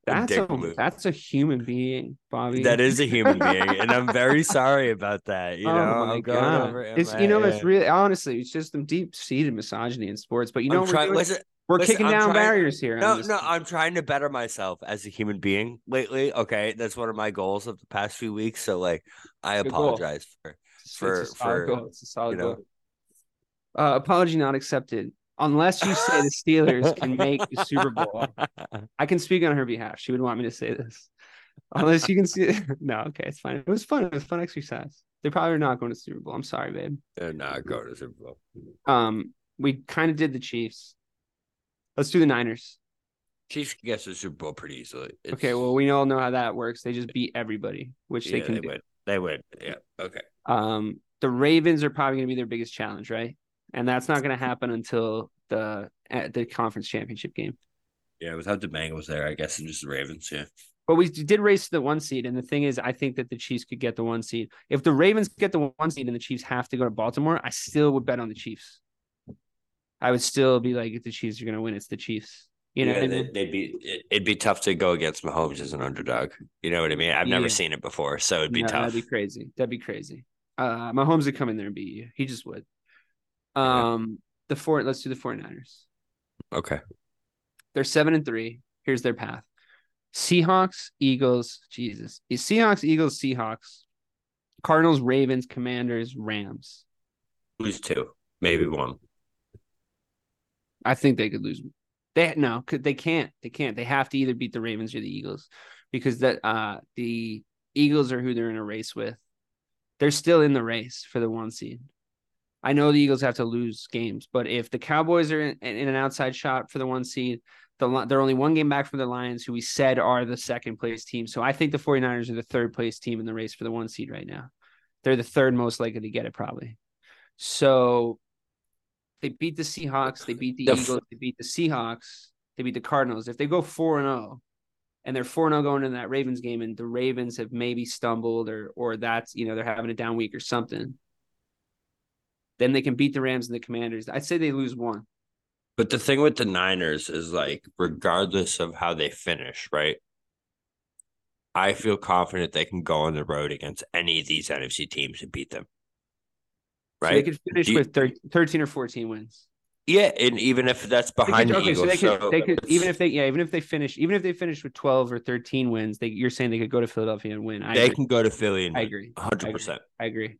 a That's a move. that's a human being, Bobby. That is a human [LAUGHS] being, and I'm very sorry about that. You oh know, my I'm going god! over It's you know it's really honestly it's just some deep seated misogyny in sports. But you know I'm we're, doing? Listen, we're listen, kicking I'm down trying- barriers here. no, no. I'm trying to better myself as a human being lately. Okay, that's one of my goals of the past few weeks. So, like, I Good goal. apologize for It's a for- goal. It's a solid goal. Uh, apology not accepted. unless you say the Steelers can make the Super Bowl, [LAUGHS] I can speak on her behalf. She would want me to say this. Unless you can see [LAUGHS] No, okay, it's fine. It was fun. It was fun exercise. They probably are not going to Super Bowl. I'm sorry, babe. They're not going to Super Bowl. Um, we kind of did the Chiefs. Let's do the Niners. Chiefs can get to the Super Bowl pretty easily. It's, Okay, well, we all know how that works. They just beat everybody, which yeah, they can they do. win. They win. Yeah. Okay. Um, the Ravens are probably going to be their biggest challenge, right? And that's not going to happen until the at the conference championship game. Yeah, without the Bengals there, I guess, and just the Ravens. Yeah. But we did race to the one seed, and the thing is, I think that the Chiefs could get the one seed. If the Ravens get the one seed and the Chiefs have to go to Baltimore, I still would bet on the Chiefs. I would still be like, if the Chiefs are going to win, it's the Chiefs. You know yeah, I mean? they'd be. it- It'd be tough to go against Mahomes as an underdog. You know what I mean? I've never Yeah. seen it before, so it'd be No, tough. That'd be crazy. That'd be crazy. Uh, Mahomes would come in there and beat you. He just would. Yeah. Um, the four. Let's do the 49ers. Okay. They're seven and three. Here's their path: Seahawks, Eagles. Jesus, Seahawks, Eagles, Seahawks, Cardinals, Ravens, Commanders, Rams. Lose two, maybe one. I think they could lose. They no, they can't. They can't. They have to either beat the Ravens or the Eagles because that uh the Eagles are who they're in a race with. They're still in the race for the one seed. I know the Eagles have to lose games, but if the Cowboys are in, in an outside shot for the one seed, the they're only one game back from the Lions, who we said are the second place team. So I think the 49ers are the third place team in the race for the one seed right now. They're the third most likely to get it, probably. So they beat the Seahawks, they beat the, The f- Eagles, they beat the Seahawks, they beat the Cardinals. If they go 4 and 0 and they're 4 0 going into that Ravens game and the Ravens have maybe stumbled or or that's, you know, they're having a down week or something, then they can beat the Rams and the Commanders. I'd say they lose one. But the thing with the Niners is like, regardless of how they finish, right? I feel confident they can go on the road against any of these NFC teams and beat them. So they Right? could finish you- with thir- 13 or 14 wins. yeah, and even if that's behind could, the okay, so Eagles, they could, so they could even if they yeah, even if they finish even if they finish with 12 or 13 wins, they you're saying they could go to Philadelphia and win. I they agree. can go to Philly and I agree. hundred percent. I agree.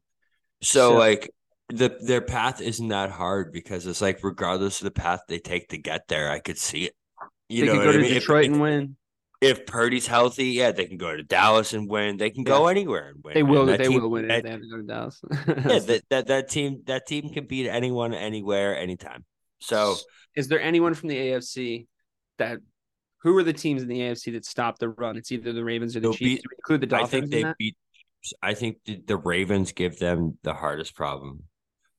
So, So- like the their path isn't that hard because it's like regardless of the path they take to get there, I could see it. You they know could what go I to mean? If- Detroit if, and win. If Purdy's healthy, yeah, they can go to Dallas and win. They can go anywhere and win. They will they team- will win that- if they have to go to Dallas. [LAUGHS] yeah, [LAUGHS] that, that that team that team can beat anyone, anywhere, anytime. So is there anyone from the AFC that who are the teams in the AFC that stop the run? It's either the Ravens or the Chiefs. beat- include the Dolphins. I think they beat. I think the, the Ravens give them the hardest problem.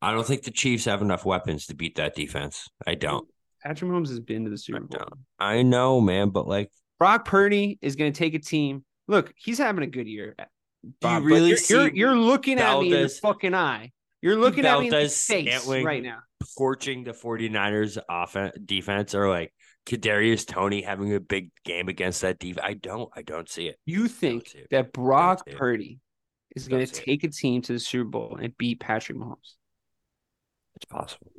I don't think the Chiefs have enough weapons to beat that defense. I don't. Patrick Mahomes has been to the Super Bowl. don't. I know, man, but like, Brock Purdy is going to take a team. Look, he's having a good year. Uh, do you really you're, see you're you're looking at me in the fucking eye. You're looking at me in the face Scantling right now. torching the 49ers offense defense or like Kadarius Toney having a big game against that defense? I don't. I don't see it. You think it. that Brock. Purdy is going to see it. take a team to the Super Bowl and beat Patrick Mahomes? It's possible.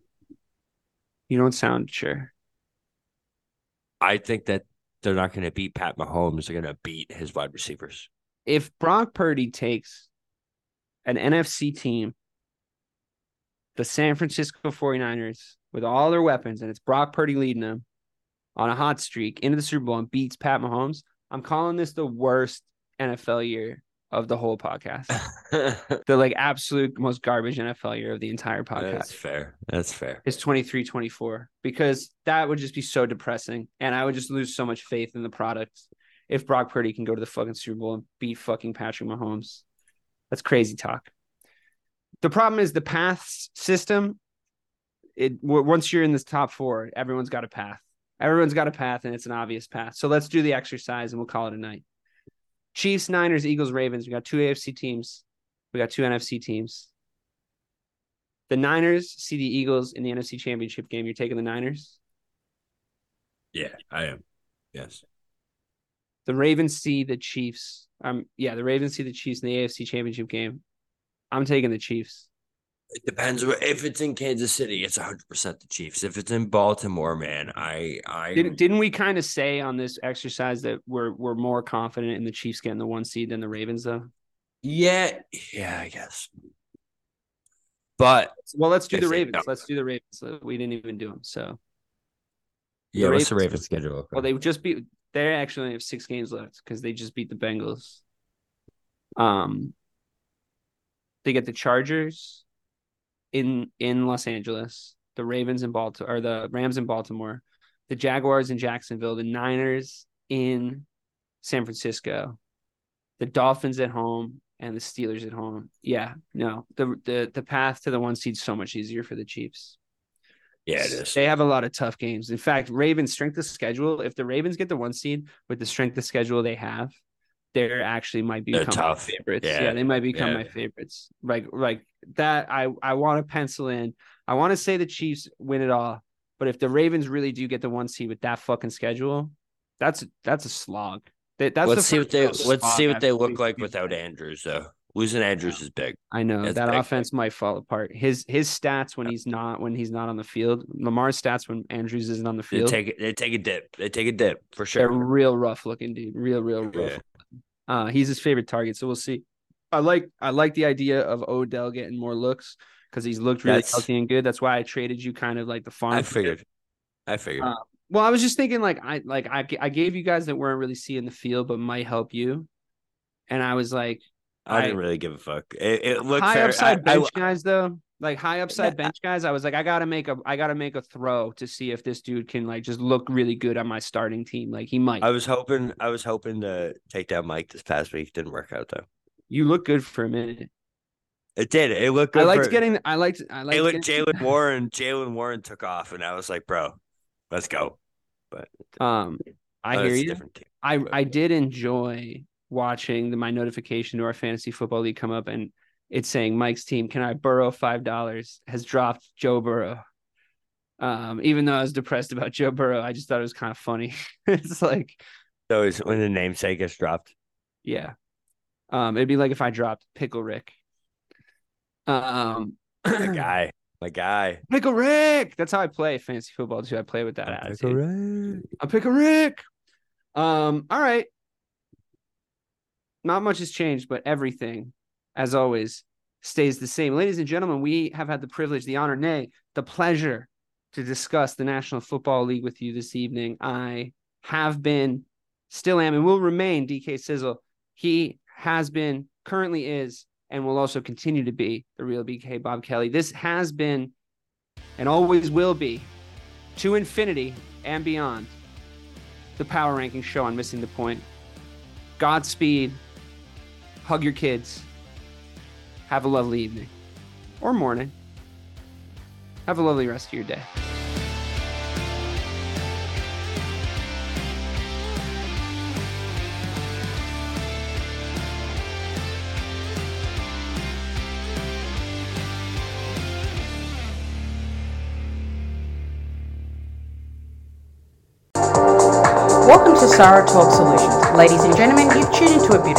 You don't sound sure. I think that they're not going to beat Pat Mahomes. They're going to beat his wide receivers. If Brock Purdy takes an NFC team, the San Francisco 49ers, with all their weapons, and it's Brock Purdy leading them on a hot streak into the Super Bowl and beats Pat Mahomes, I'm calling this the worst NFL year of the whole podcast. [LAUGHS] [LAUGHS] the like absolute most garbage NFL year of the entire podcast. That's fair. That's fair. It's 23 24 because that would just be so depressing and I would just lose so much faith in the product if Brock Purdy can go to the fucking Super Bowl and beat fucking Patrick Mahomes. That's crazy talk. The problem is the path system. It once you're in this top four, everyone's got a path. Everyone's got a path, and it's an obvious path. So let's do the exercise, and we'll call it a night. Chiefs, Niners, Eagles, Ravens. We got two AFC teams. We got two NFC teams. The Niners see the Eagles in the NFC Championship game. You're taking the Niners. Yeah, I am. Yes. The Ravens see the Chiefs. Um, yeah, the Ravens see the Chiefs in the AFC Championship game. I'm taking the Chiefs. It depends. If it's in Kansas City, it's 100% the Chiefs. If it's in Baltimore, man, I. I Didn't didn't we kind of say on this exercise that we're we're more confident in the Chiefs getting the one seed than the Ravens though? Yeah. Yeah, I guess. But Well, let's do the Ravens. Let's do the Ravens. We didn't even do them. So, yeah, what's the Ravens- Ravens schedule? well, they just beat. They actually only have six games left because they just beat the Bengals. Um, they get the Chargers in in Los Angeles, the Ravens in Baltimore, or the Rams in Baltimore, the Jaguars in Jacksonville, the Niners in San Francisco, the Dolphins at home, and the Steelers at home. Yeah, no, the the the path to the one seed's so much easier for the Chiefs. yeah, it is. They have a lot of tough games. In fact, Ravens strength of schedule. If the Ravens get the one seed with the strength of schedule they have, they're actually might become my tough. favorites. Yeah. Yeah. they might become Yeah. my favorites. Like like that. I I want to pencil in. I want to say the Chiefs win it all. But if the Ravens really do get the one seed with that fucking schedule, that's that's a slog. That, that's let's see what they let's see what they look like without Andrews though. Losing Andrews is big. I know That's that big. offense might fall apart. His his stats when he's not when he's not on the field. Lamar's stats when Andrews isn't on the They field. take they take a dip. They take a dip for sure. They're real rough looking, dude. Real, real rough. Yeah. Uh, he's his favorite target, so we'll see. I like I like the idea of Odell getting more looks because he's looked really That's- healthy and good. That's why I traded you kind of like the farm. I pick. figured. I figured. Uh, Well, I was just thinking like I like I I gave you guys that weren't really seeing the field but might help you, and I was like I, didn't really give a fuck. It, it looked high fair. upside I- I- bench guys though. Like high upside bench guys, I was like, I gotta make a, I gotta make a throw to see if this dude can like just look really good on my starting team. Like he might. I was hoping I was hoping to take down Mike this past week. Didn't work out though. you look good for a minute. It did. It looked good. I liked for- getting. I liked. I liked. Jaylen getting- [LAUGHS] Warren. Jaylen Warren took off, and I was like, bro, let's go. But Um, I hear you. I I did enjoy watching the, my notification to our fantasy football league come up, and it's saying Mike's team. Can I borrow five dollars? Has dropped Joe Burrow. Um, even though I was depressed about Joe Burrow, I just thought it was kind of funny. [LAUGHS] it's like, So it's when the namesake gets dropped. yeah. Um, it'd be like if I dropped Pickle Rick. Um, My [CLEARS THROAT] guy. My guy. Pickle Rick. That's how I play fantasy football too. I play with that attitude. Correct. I pick a Rick. Um, all right. Not much has changed, but everything, as always, stays the same. Ladies and gentlemen, we have had the privilege, the honor, nay, the pleasure to discuss the National Football League with you this evening. I have been, still am, and will remain DK Sizzle. He has been, currently is, and will also continue to be the real BK Bob Kelly. This has been and always will be to infinity and beyond the power ranking show on missing the point godspeed hug your kids. Have a lovely evening. Or morning. Have a lovely rest of your day. Welcome to Sarah Talk Solutions. Ladies and gentlemen, you've tuned into a bit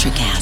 Electricast.